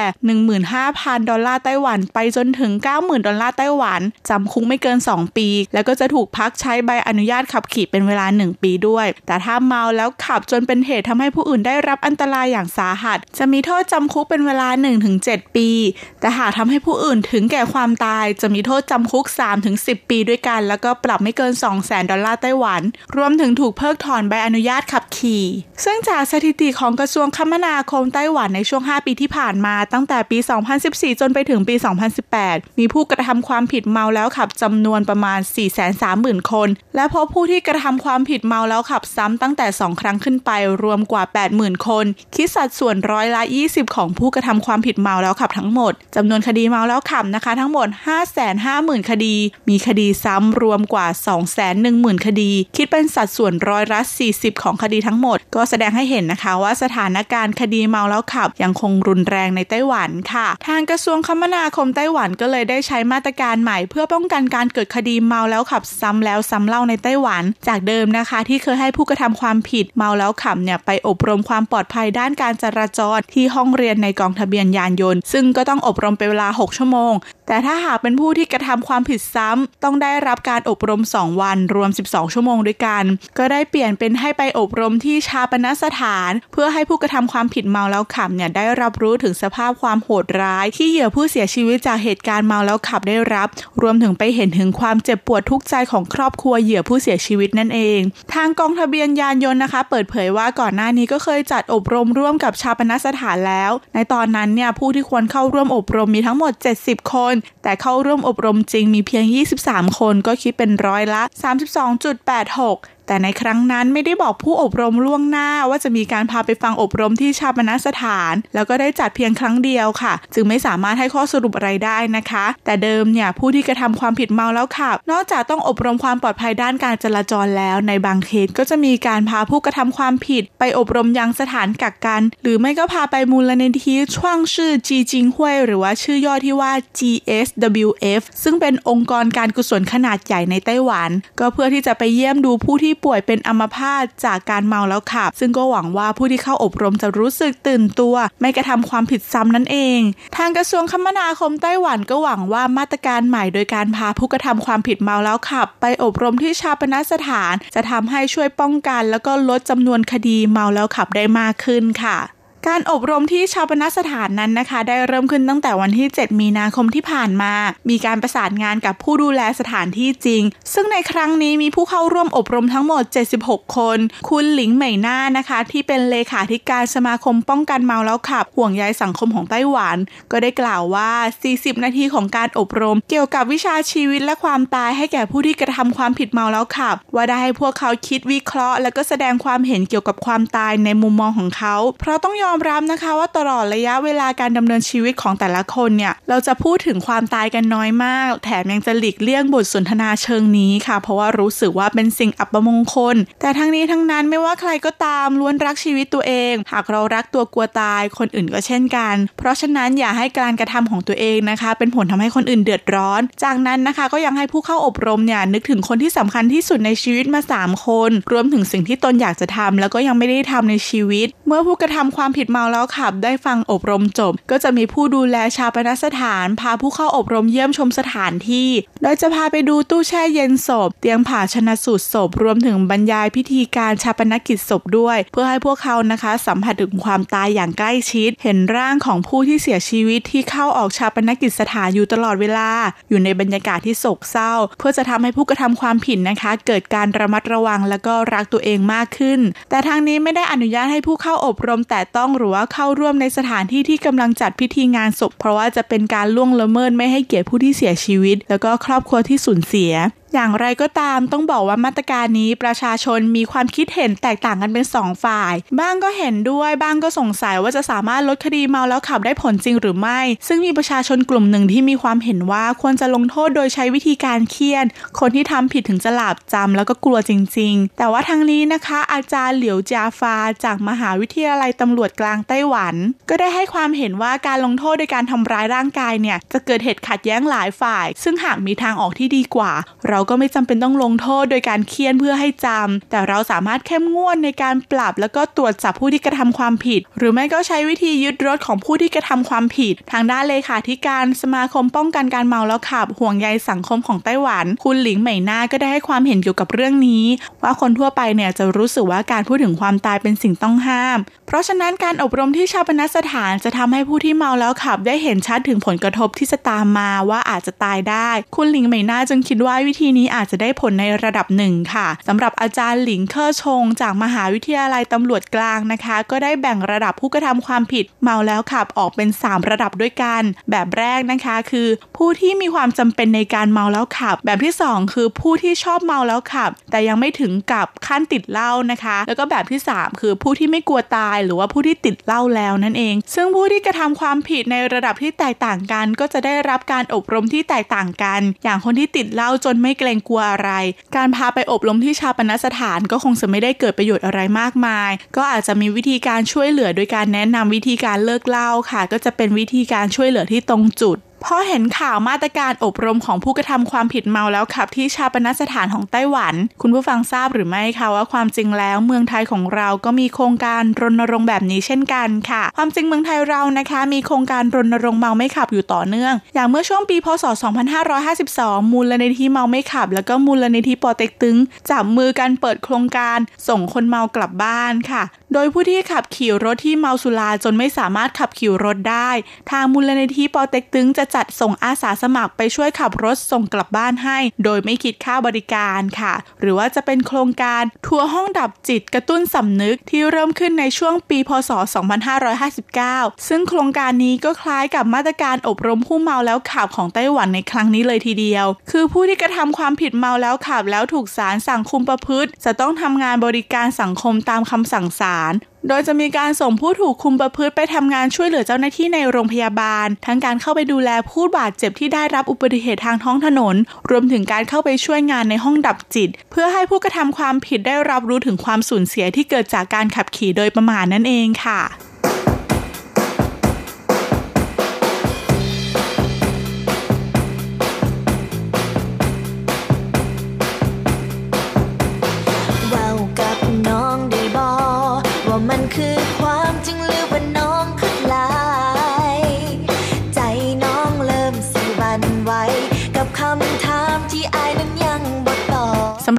15,000 ดอลลาร์ไต้หวัน ไปจนถึง 90,000 ดอลลาร์ไต้หวันจำคุกไม่เกิน 2 ปี แล้วก็จะถูกพักใช้ใบอนุญาตขับขี่เป็นเวลา 1 ปีด้วย แต่ถ้าเมาแล้วขับจนเป็นเหตุทำให้ผู้อื่นได้รับอันตรายอย่างสาหัส จะมีโทษจำคุกเป็นเวลา 1-7 ปี แต่หากทำให้ผู้อื่นถึงแก่ความตายจะมีโทษจำคุก 3-10 ปีด้วยกัน แล้วก็ปรับไม่เกิน 200,000 ดอลลาร์ไต้หวัน รวมถึงถูกเพิกถอนใบอนุญาตขับขี่ ซึ่งจากสถิติของกระทรวงคมนาคมไต้หวันในช่วง 5 ปีที่ผ่านมาตั้งแต่ปี 2014 จนไปถึงปี 2018 มีผู้กระทำความผิดเมาแล้วขับจำนวนประมาณ 430,000 คน และพบผู้ที่กระทำความผิดเมาแล้วขับซ้ำตั้งแต่ 2 ครั้งขึ้นไปรวมกว่า 80,000 คน คิดสัดส่วนร้อยละ 20 ของผู้กระทำความผิดเมาแล้วขับทั้งหมดจำนวนคดีเมาแล้วขับนะคะ ทั้งหมด5 5 0 0 0 0 คดี มีคดีซ้ำรวมกว่า 210,000 คดี คิดเป็นสัดส่วนร้อยละ 40 ของคดีทั้งหมด ก็แสดงให้เห็นนะคะว่าสถานการณ์คดีเมาแล้วขับ ยังคงรุนแรงในไต้หวันค่ะ ทางกระทรวงคมนาคมไต้หวันก็เลยได้ใช้มาตรการใหม่ เพื่อป้องกันการเกิดคดีเมาแล้วขับซ้ำแล้วซ้ำเล่าในไต้หวัน จากเดิมนะคะ ที่เคยให้ผู้กระทำความผิดเมาแล้วขับเนี่ยไปอบรมความปลอดภัยด้านการจราจรที่ห้องเรียนในกองทะเบียนยานยนต์ ซึ่งก็ต้องอบรมเป็นเวลา 6 ชั่วโมง แต่ถ้าหากเป็นผู้ที่กระทำความผิดซ้ำต้องได้รับการอบรม 2 วันรวม 12 ชั่วโมงด้วยกัน ก็ได้เปลี่ยนเป็นให้ไปอบรมที่ชาปนสถาน เพื่อให้ผู้กระทำความผิดเมาแล้วขับเนี่ยได้รับรู้ถึงสภาพความโหดร้าย ที่เหยื่อผู้เสียชีวิตจากเหตุการณ์เมาแล้วขับได้รับ รวมถึงไปเห็นถึงความเจ็บปวดทุกข์ใจของครอบครัวเหยื่อผู้เสียชีวิตนั่นเอง ทางกองทะเบียนยานยนต์นะคะ เปิดเผยว่าก่อนหน้านี้ก็เคยจัดอบรมร่วมกับชาปนสถานแล้ว ในตอนนั้นเนี่ยผู้ที่ควรเข้าร่วมอบรมมีทั้งหมด 70 คน แต่เข้าร่วมอบรมจริงมีเพียง 23 คนก็คิดเป็นร้อยละ 32.86 แต่ในครั้งนั้นไม่ได้บอกผู้อบรมล่วงหน้าว่าจะมีการพาไปฟังอบรมที่ชาปนสถาน แล้วก็ได้จัดเพียงครั้งเดียวค่ะ จึงไม่สามารถให้ข้อสรุปอะไรได้นะคะ แต่เดิมเนี่ยผู้ที่กระทำความผิดเมาแล้วขับ นอกจากต้องอบรมความปลอดภัยด้านการจราจรแล้ว ในบางเคสก็จะมีการพาผู้กระทำความผิด ไปอบรมยังสถานกักกัน หรือไม่ก็พาไปมูลนิธิช่วงชื่อจีจิงห้วยหรือว่าชื่อย่อที่ว่า GSWF ซึ่งเป็นองค์กรการกุศลขนาดใหญ่ในไต้หวัน ก็เพื่อที่จะไปเยี่ยมดูผู้ที่ป่วยเป็นอัมพาตจากการเมาแล้วขับ ซึ่งก็หวังว่าผู้ที่เข้าอบรมจะรู้สึกตื่นตัว ไม่กระทำความผิดซ้ำนั่นเอง ทางกระทรวงคมนาคมไต้หวันก็หวังว่ามาตรการใหม่โดยการพาผู้กระทำความผิดเมาแล้วขับ ไปอบรมที่ชาปนสถาน จะทำให้ช่วยป้องกัน แล้วก็ลดจำนวนคดีเมาแล้วขับได้มากขึ้นค่ะ การอบรมที่ชาปนสถานนั้นนะคะ ได้เริ่มขึ้นตั้งแต่วันที่ 7 มีนาคมที่ผ่านมา มีการประสานงานกับผู้ดูแลสถานที่จริง ซึ่งในครั้งนี้มีผู้เข้าร่วมอบรมทั้งหมด 76 คน คุณหลิงเหม่ยน่านะคะ ที่เป็นเลขาธิการสมาคมป้องกันเมาแล้วขับ ห่วงใยสังคมของไต้หวัน ก็ได้กล่าวว่า 40 นาทีของการอบรม เกี่ยวกับวิชาชีวิตและความตายให้แก่ผู้ที่กระทำความผิดเมาแล้วขับ ว่าได้ให้พวกเขาคิดวิเคราะห์ และก็แสดงความเห็นเกี่ยวกับความตายในมุมมองของเขา เพราะต้องยอมอมรับนะคะว่าตลอดระยะเวลาการดำเนินชีวิตของแต่ละคนเนี่ย เราจะพูดถึงความตายกันน้อยมาก แถมยังจะหลีกเลี่ยงบทสนทนาเชิงนี้ค่ะ เพราะว่ารู้สึกว่าเป็นสิ่งอัปมงคล แต่ทั้งนี้ทั้งนั้นไม่ว่าใครก็ตามล้วนรักชีวิตตัวเอง หากเรารักตัวกลัวตาย คนอื่นก็เช่นกัน เพราะฉะนั้นอย่าให้การกระทำของตัวเองนะคะ เป็นผลทำให้คนอื่นเดือดร้อน จากนั้นนะคะก็ยังให้ผู้เข้าอบรมเนี่ยนึกถึงคนที่สำคัญที่สุดในชีวิตมา 3 คน รวมถึงสิ่งที่ตนอยากจะทำแล้วก็ยังไม่ได้ทำในชีวิต เมื่อผู้กระทำความผิดเมาแล้วขับได้ฟังอบรมจบ ก็จะมีผู้ดูแลชาปนสถาน พาผู้เข้าอบรมเยี่ยมชมสถานที่ โดยจะพาไปดูตู้แช่เย็นศพ เตียงผ่าชนะสูตรศพ รวมถึงบรรยายพิธีการชาปนกิจศพด้วย เพื่อให้พวกเขานะคะ สัมผัสถึงความตายอย่างใกล้ชิด เห็นร่างของผู้ที่เสียชีวิตที่เข้าออกชาปนกิจสถานอยู่ตลอดเวลา อยู่ในบรรยากาศที่โศกเศร้า เพื่อจะทำให้ผู้กระทำความผิดนะคะ เกิดการระมัดระวังและก็รักตัวเองมากขึ้น แต่ทางนี้ไม่ได้อนุญาตให้ผู้เข้าอบรมแต่ต้องหรือว่าเข้าร่วมในสถานที่ที่กำลังจัดพิธีงานศพ เพราะว่าจะเป็นการล่วงละเมิดไม่ให้เกียรติผู้ที่เสียชีวิต แล้วก็ครอบครัวที่สูญเสีย อย่างไรก็ตามต้องบอกว่ามาตรการนี้ประชาชนมีความคิดเห็นแตกต่างกันเป็น 2 ฝ่าย บ้างก็เห็นด้วยบ้างก็สงสัยว่าจะสามารถลดคดีเมาแล้วขับได้ผลจริงหรือไม่ ซึ่งมีประชาชนกลุ่มหนึ่งที่มีความเห็นว่าควรจะลงโทษโดยใช้วิธีการเคี่ยน คนที่ทำผิดถึงจะหลาบจำแล้วก็กลัวจริง ๆ แต่ว่าทางนี้นะคะ อาจารย์เหลียวจาฟาจากมหาวิทยาลัยตำรวจกลางไต้หวัน ก็ได้ให้ความเห็นว่าการลงโทษโดยการทำร้ายร่างกายเนี่ยจะเกิดเหตุขัดแย้งหลายฝ่าย ซึ่งหากมีทางออกที่ดีกว่าเราราก็ไม่จำเป็นต้องลงโทษโดยการเคี่ยนเพื่อให้จำแต่เราสามารถเข้มงวดในการปรับ แล้วก็ตรวจจับผู้ที่กระทำความผิด หรือไม่ก็ใช้วิธียึดรถของผู้ที่กระทำความผิด ทางด้านเลขาธิการสมาคมป้องกันการเมาแล้วขับ ห่วงใยสังคมของไต้หวัน คุณหลิงเหม่ยนาก็ได้ให้ความเห็นเกี่ยวกับเรื่องนี้ ว่าคนทั่วไปเนี่ยจะรู้สึกว่าการพูดถึงความตายเป็นสิ่งต้องห้าม เพราะฉะนั้นการอบรมที่ชาปนสถานจะทำให้ผู้ที่เมาแล้วขับ ได้เห็นชัดถึงผลกระทบที่จะตามมาว่าอาจจะตายได้ คุณหลิงเหม่ยนาจึงคิดว่าวิธีนี้อาจจะได้ผลในระดับหนึ่งค่ะสำหรับอาจารย์หลิงเคอร์ชง จากมหาวิทยาลัยตำรวจกลางนะคะ ก็ได้แบ่งระดับผู้กระทำความผิดเมาแล้วขับออกเป็น 3 ระดับด้วยกัน แบบแรกนะคะคือ ผู้ที่มีความจำเป็นในการเมาแล้วขับ แบบที่ 2 คือผู้ที่ชอบเมาแล้วขับ แต่ยังไม่ถึงกับขั้นติดเหล้านะคะ แล้วก็แบบที่ 3 คือผู้ที่ไม่กลัวตาย หรือว่าผู้ที่ติดเหล้าแล้วนั่นเอง ซึ่งผู้ที่กระทำความผิดในระดับที่แตกต่างกัน ก็จะได้รับการอบรมที่แตกต่างกัน อย่างคนที่ติดเหล้าจนไม่เกรงกลัวอะไร การพาไปอบรมที่ชาปนสถานก็คงจะไม่ได้เกิดประโยชน์อะไรมากมาย ก็อาจจะมีวิธีการช่วยเหลือโดยการแนะนำวิธีการเลิกเหล้าค่ะ ก็จะเป็นวิธีการช่วยเหลือที่ตรงจุด พอเห็นข่าวมาตรการอบรมของผู้กระทำความผิดเมาแล้วขับที่ชาปนสถานของไต้หวัน คุณผู้ฟังทราบหรือไม่คะว่าความจริงแล้วเมืองไทยของเราก็มีโครงการรณรงค์แบบนี้เช่นกันค่ะ ความจริงเมืองไทยเรานะคะ มีโครงการรณรงค์เมาไม่ขับอยู่ต่อเนื่อง อย่างเมื่อช่วงปีพศ 2552 มูลนิธิเมาไม่ขับ แล้วก็มูลนิธิปอเต็กตึงจับมือกันเปิดโครงการส่งคนเมากลับบ้านค่ะ โดยผู้ที่ขับขี่รถที่เมาสุราจนไม่สามารถขับขี่รถได้ ทางมูลนิธิปอเต็กตึงจะจัดส่งอาสาสมัครไปช่วยขับรถส่งกลับบ้านให้ โดยไม่คิดค่าบริการค่ะ หรือว่าจะเป็นโครงการทัวร์ห้องดับจิตกระตุ้นสำนึกที่เริ่มขึ้นในช่วงปี พศ 2559 ซึ่งโครงการนี้ก็คล้ายกับมาตรการอบรมผู้เมาแล้วขับของไต้หวันในครั้งนี้เลยทีเดียว คือผู้ที่กระทำความผิดเมาแล้วขับแล้วถูกศาลสั่งคุมประพฤติ จะต้องทำงานบริการสังคมตามคำสั่งศาล โดยจะมีการส่งผู้ถูกคุมประพฤติไปทำงานช่วยเหลือเจ้าหน้าที่ในโรงพยาบาล ทั้งการเข้าไปดูแลผู้บาดเจ็บที่ได้รับอุบัติเหตุทางท้องถนน รวมถึงการเข้าไปช่วยงานในห้องดับจิต เพื่อให้ผู้กระทำความผิดได้รับรู้ถึงความสูญเสียที่เกิดจากการขับขี่โดยประมาทนั่นเองค่ะ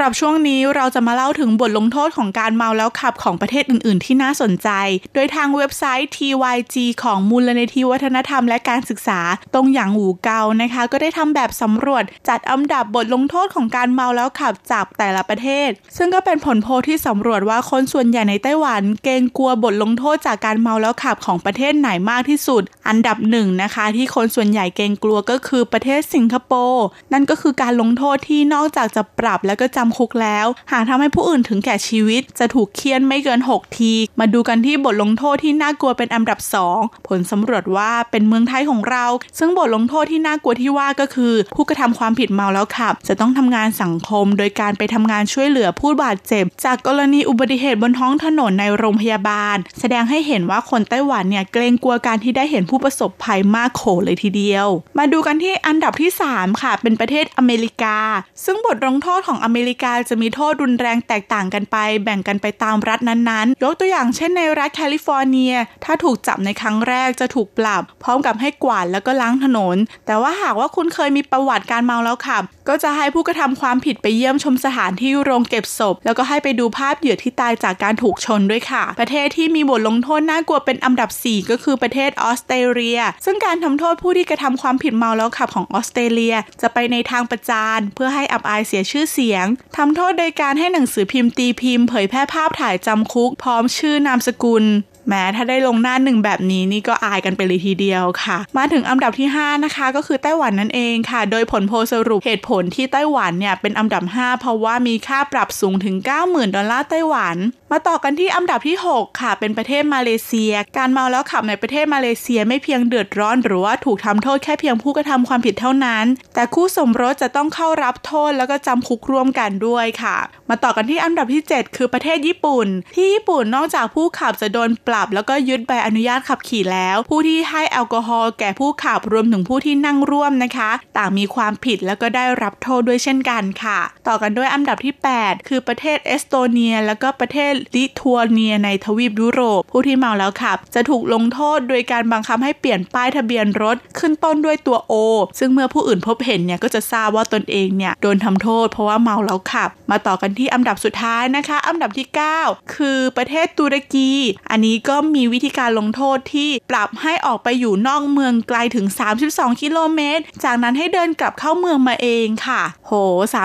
หรับช่วงนี้เราจะมาเล่าถึงบทลงโทษของการเมาแล้วขับของประเทศอื่น ๆ ที่น่าสนใจ โดยทางเว็บไซต์ TYG ของมูลนิธิวัฒนธรรมและการศึกษา ตรงหยางหูเกานะคะ ก็ได้ทำแบบสำรวจจัดอันดับบทลงโทษของการเมาแล้วขับจากแต่ละประเทศ ซึ่งก็เป็นผลโพลที่สำรวจว่าคนส่วนใหญ่ในไต้หวัน เกรงกลัวบทลงโทษจากการเมาแล้วขับของประเทศไหนมากที่สุด อันดับหนึ่งนะคะ ที่คนส่วนใหญ่เกรงกลัวก็คือประเทศสิงคโปร์นั่นก็คือการลงโทษที่นอกจากจะปรับแล้วก็จำคุกแล้ว หากทำให้ผู้อื่นถึงแก่ชีวิต จะถูกเคี่ยนไม่เกิน 6 ที มาดูกันที่บทลงโทษที่น่ากลัวเป็นอันดับ 2 ผลสำรวจว่าเป็นเมืองไทยของเรา ซึ่งบทลงโทษที่น่ากลัวที่ว่าก็คือ ผู้กระทำความผิดเมาแล้วขับ จะต้องทำงานสังคม โดยการไปทำงานช่วยเหลือผู้บาดเจ็บ จากกรณีอุบัติเหตุบนท้องถนนในโรงพยาบาล แสดงให้เห็นว่าคนไต้หวันเนี่ยเกรงกลัวการที่ได้เห็นผู้ประสบภัยมากโขเลยทีเดียว มาดูกันที่อันดับที่ 3 ค่ะ เป็นประเทศอเมริกา ซึ่งบทลงโทษของอเมริกาจะมีโทษรุนแรงแตกต่างกันไป แบ่งกันไปตามรัฐนั้นๆ ยกตัวอย่างเช่นในรัฐแคลิฟอร์เนีย ถ้าถูกจับในครั้งแรกจะถูกปรับ พร้อมกับให้กวาดแล้วก็ล้างถนน แต่ว่าหากว่าคุณเคยมีประวัติการเมาแล้วขับ ก็จะให้ผู้กระทำความผิดไปเยี่ยมชมสถานที่โรงเก็บศพ แล้วก็ให้ไปดูภาพเหยื่อที่ตายจากการถูกชนด้วยค่ะ ประเทศที่มีบทลงโทษน่ากลัวเป็นอันดับ 4 ก็คือประเทศออสเตรเลีย ซึ่งการทำโทษผู้ที่กระทำความผิดเมาแล้วขับของออสเตรเลีย จะไปในทางประจานเพื่อให้อับอายเสียชื่อเสียงทำโทษโดยการให้หนังสือพิมพ์ตีพิมพ์เผยแพร่ภาพถ่ายจำคุก พร้อมชื่อนามสกุล แม้ถ้าได้ลงหน้าหนึ่งแบบนี้นี่ก็อายกันไปเลยทีเดียวค่ะ มาถึงอันดับที่ 5 นะคะ ก็คือไต้หวันนั่นเองค่ะ โดยผลโพสรุปเหตุผลที่ไต้หวันเนี่ยเป็นอันดับ 5 เพราะว่ามีค่าปรับสูงถึง 90,000 ดอลลาร์ไต้หวัน มาต่อกันที่อันดับที่ 6 ค่ะ เป็นประเทศมาเลเซีย การเมาแล้วขับในประเทศมาเลเซียไม่เพียงเดือดร้อน หรือว่าถูกทำโทษแค่เพียงผู้กระทำความผิดเท่านั้น แต่คู่สมรสจะต้องเข้ารับโทษแล้วก็จำคุกร่วมกันด้วยค่ะ มาต่อกันที่อันดับที่ 7 คือประเทศญี่ปุ่น ที่ญี่ปุ่นนอกจากผู้ขับจะโดนปรับ แล้วก็ยึดใบอนุญาตขับขี่แล้ว ผู้ที่ให้แอลกอฮอล์แก่ผู้ขับรวมถึงผู้ที่นั่งร่วมนะคะ ต่างมีความผิดแล้วก็ได้รับโทษด้วยเช่นกันค่ะ ต่อกันด้วยอันดับที่ 8 คือประเทศเอสโตเนีย แล้วก็ประเทศลิทัวเนียในทวีปยุโรป ผู้ที่เมาแล้วขับ จะถูกลงโทษโดยการบังคับให้เปลี่ยนป้ายทะเบียนรถ ขึ้นต้นด้วยตัว O ซึ่งเมื่อผู้อื่นพบเห็นเนี่ยก็จะทราบว่าตนเองเนี่ยโดนทำโทษเพราะว่าเมาแล้วขับ มาต่อกันที่อันดับสุดท้ายนะคะ อันดับที่ 9 คือประเทศตุรกี อันนี้ก็มีวิธีการลงโทษที่ปรับให้ออกไปอยู่นอกเมืองไกลถึง 32 กิโลเมตร จากนั้นให้เดินกลับเข้าเมืองมาเองค่ะ โห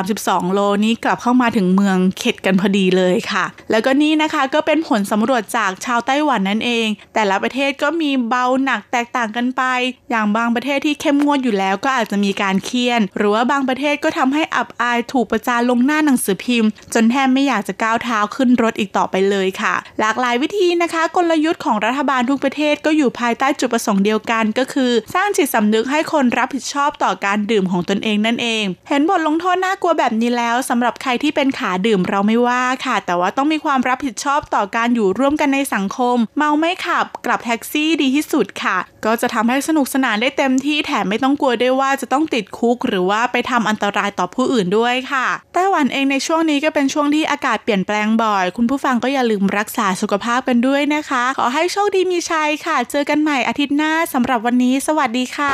32 โลนี้กลับเข้ามาถึงเมืองเข็ดกันพอดีเลยค่ะ แล้วก็นี่นะคะก็เป็นผลสำรวจจากชาวไต้หวันนั่นเอง แต่ละประเทศก็มีเบาหนักแตกต่างกันไป อย่างบางประเทศที่เข้มงวดอยู่แล้วก็อาจจะมีการเคียน หรือว่าบางประเทศก็ทำให้อับอายถูกประจานลงหน้าหนังสือพิมพ์ จนแทบไม่อยากจะก้าวเท้าขึ้นรถอีกต่อไปเลยค่ะ หลากหลายวิธีนะคะกลยุทธ์ของรัฐบาลทุกประเทศก็อยู่ภายใต้จุดประสงค์เดียวกัน ก็คือ สร้างจิตสำนึกให้คนรับผิดชอบต่อการดื่มของตนเองนั่นเอง เห็นบทลงโทษน่ากลัวแบบนี้แล้วสำหรับใครที่เป็นขาดื่มเราไม่ว่าค่ะ แต่ว่าต้องมีความรับผิดชอบต่อการอยู่ร่วมกันในสังคม เมาไม่ขับกลับแท็กซี่ดีที่สุดค่ะ ก็จะทำให้สนุกสนานได้เต็มที่แถมไม่ต้องกลัวด้วยว่าจะต้องติดคุก หรือว่าไปทำอันตรายต่อผู้อื่นด้วยค่ะไต้หวันเองในช่วงนี้ก็เป็นช่วงที่อากาศเปลี่ยนแปลงบ่อย คุณผู้ฟังก็อย่าลืมรักษาสุขภาพกันด้วยนะคะ ขอให้โชคดีมีชัยค่ะ เจอกันใหม่อาทิตย์หน้าสำหรับวันนี้ สวัสดีค่ะ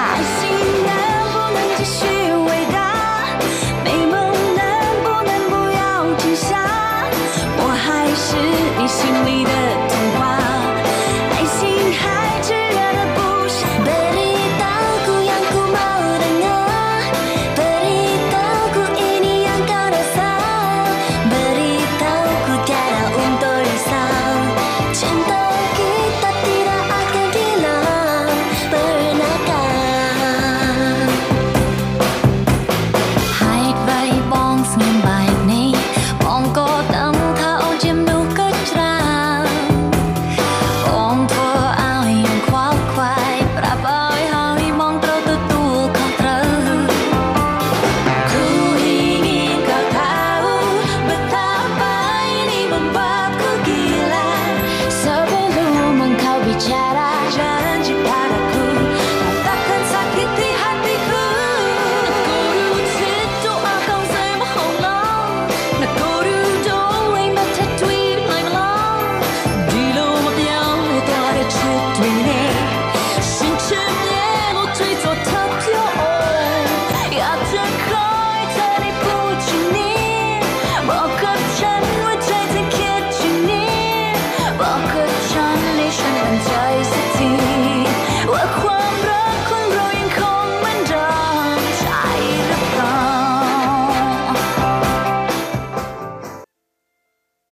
心里的。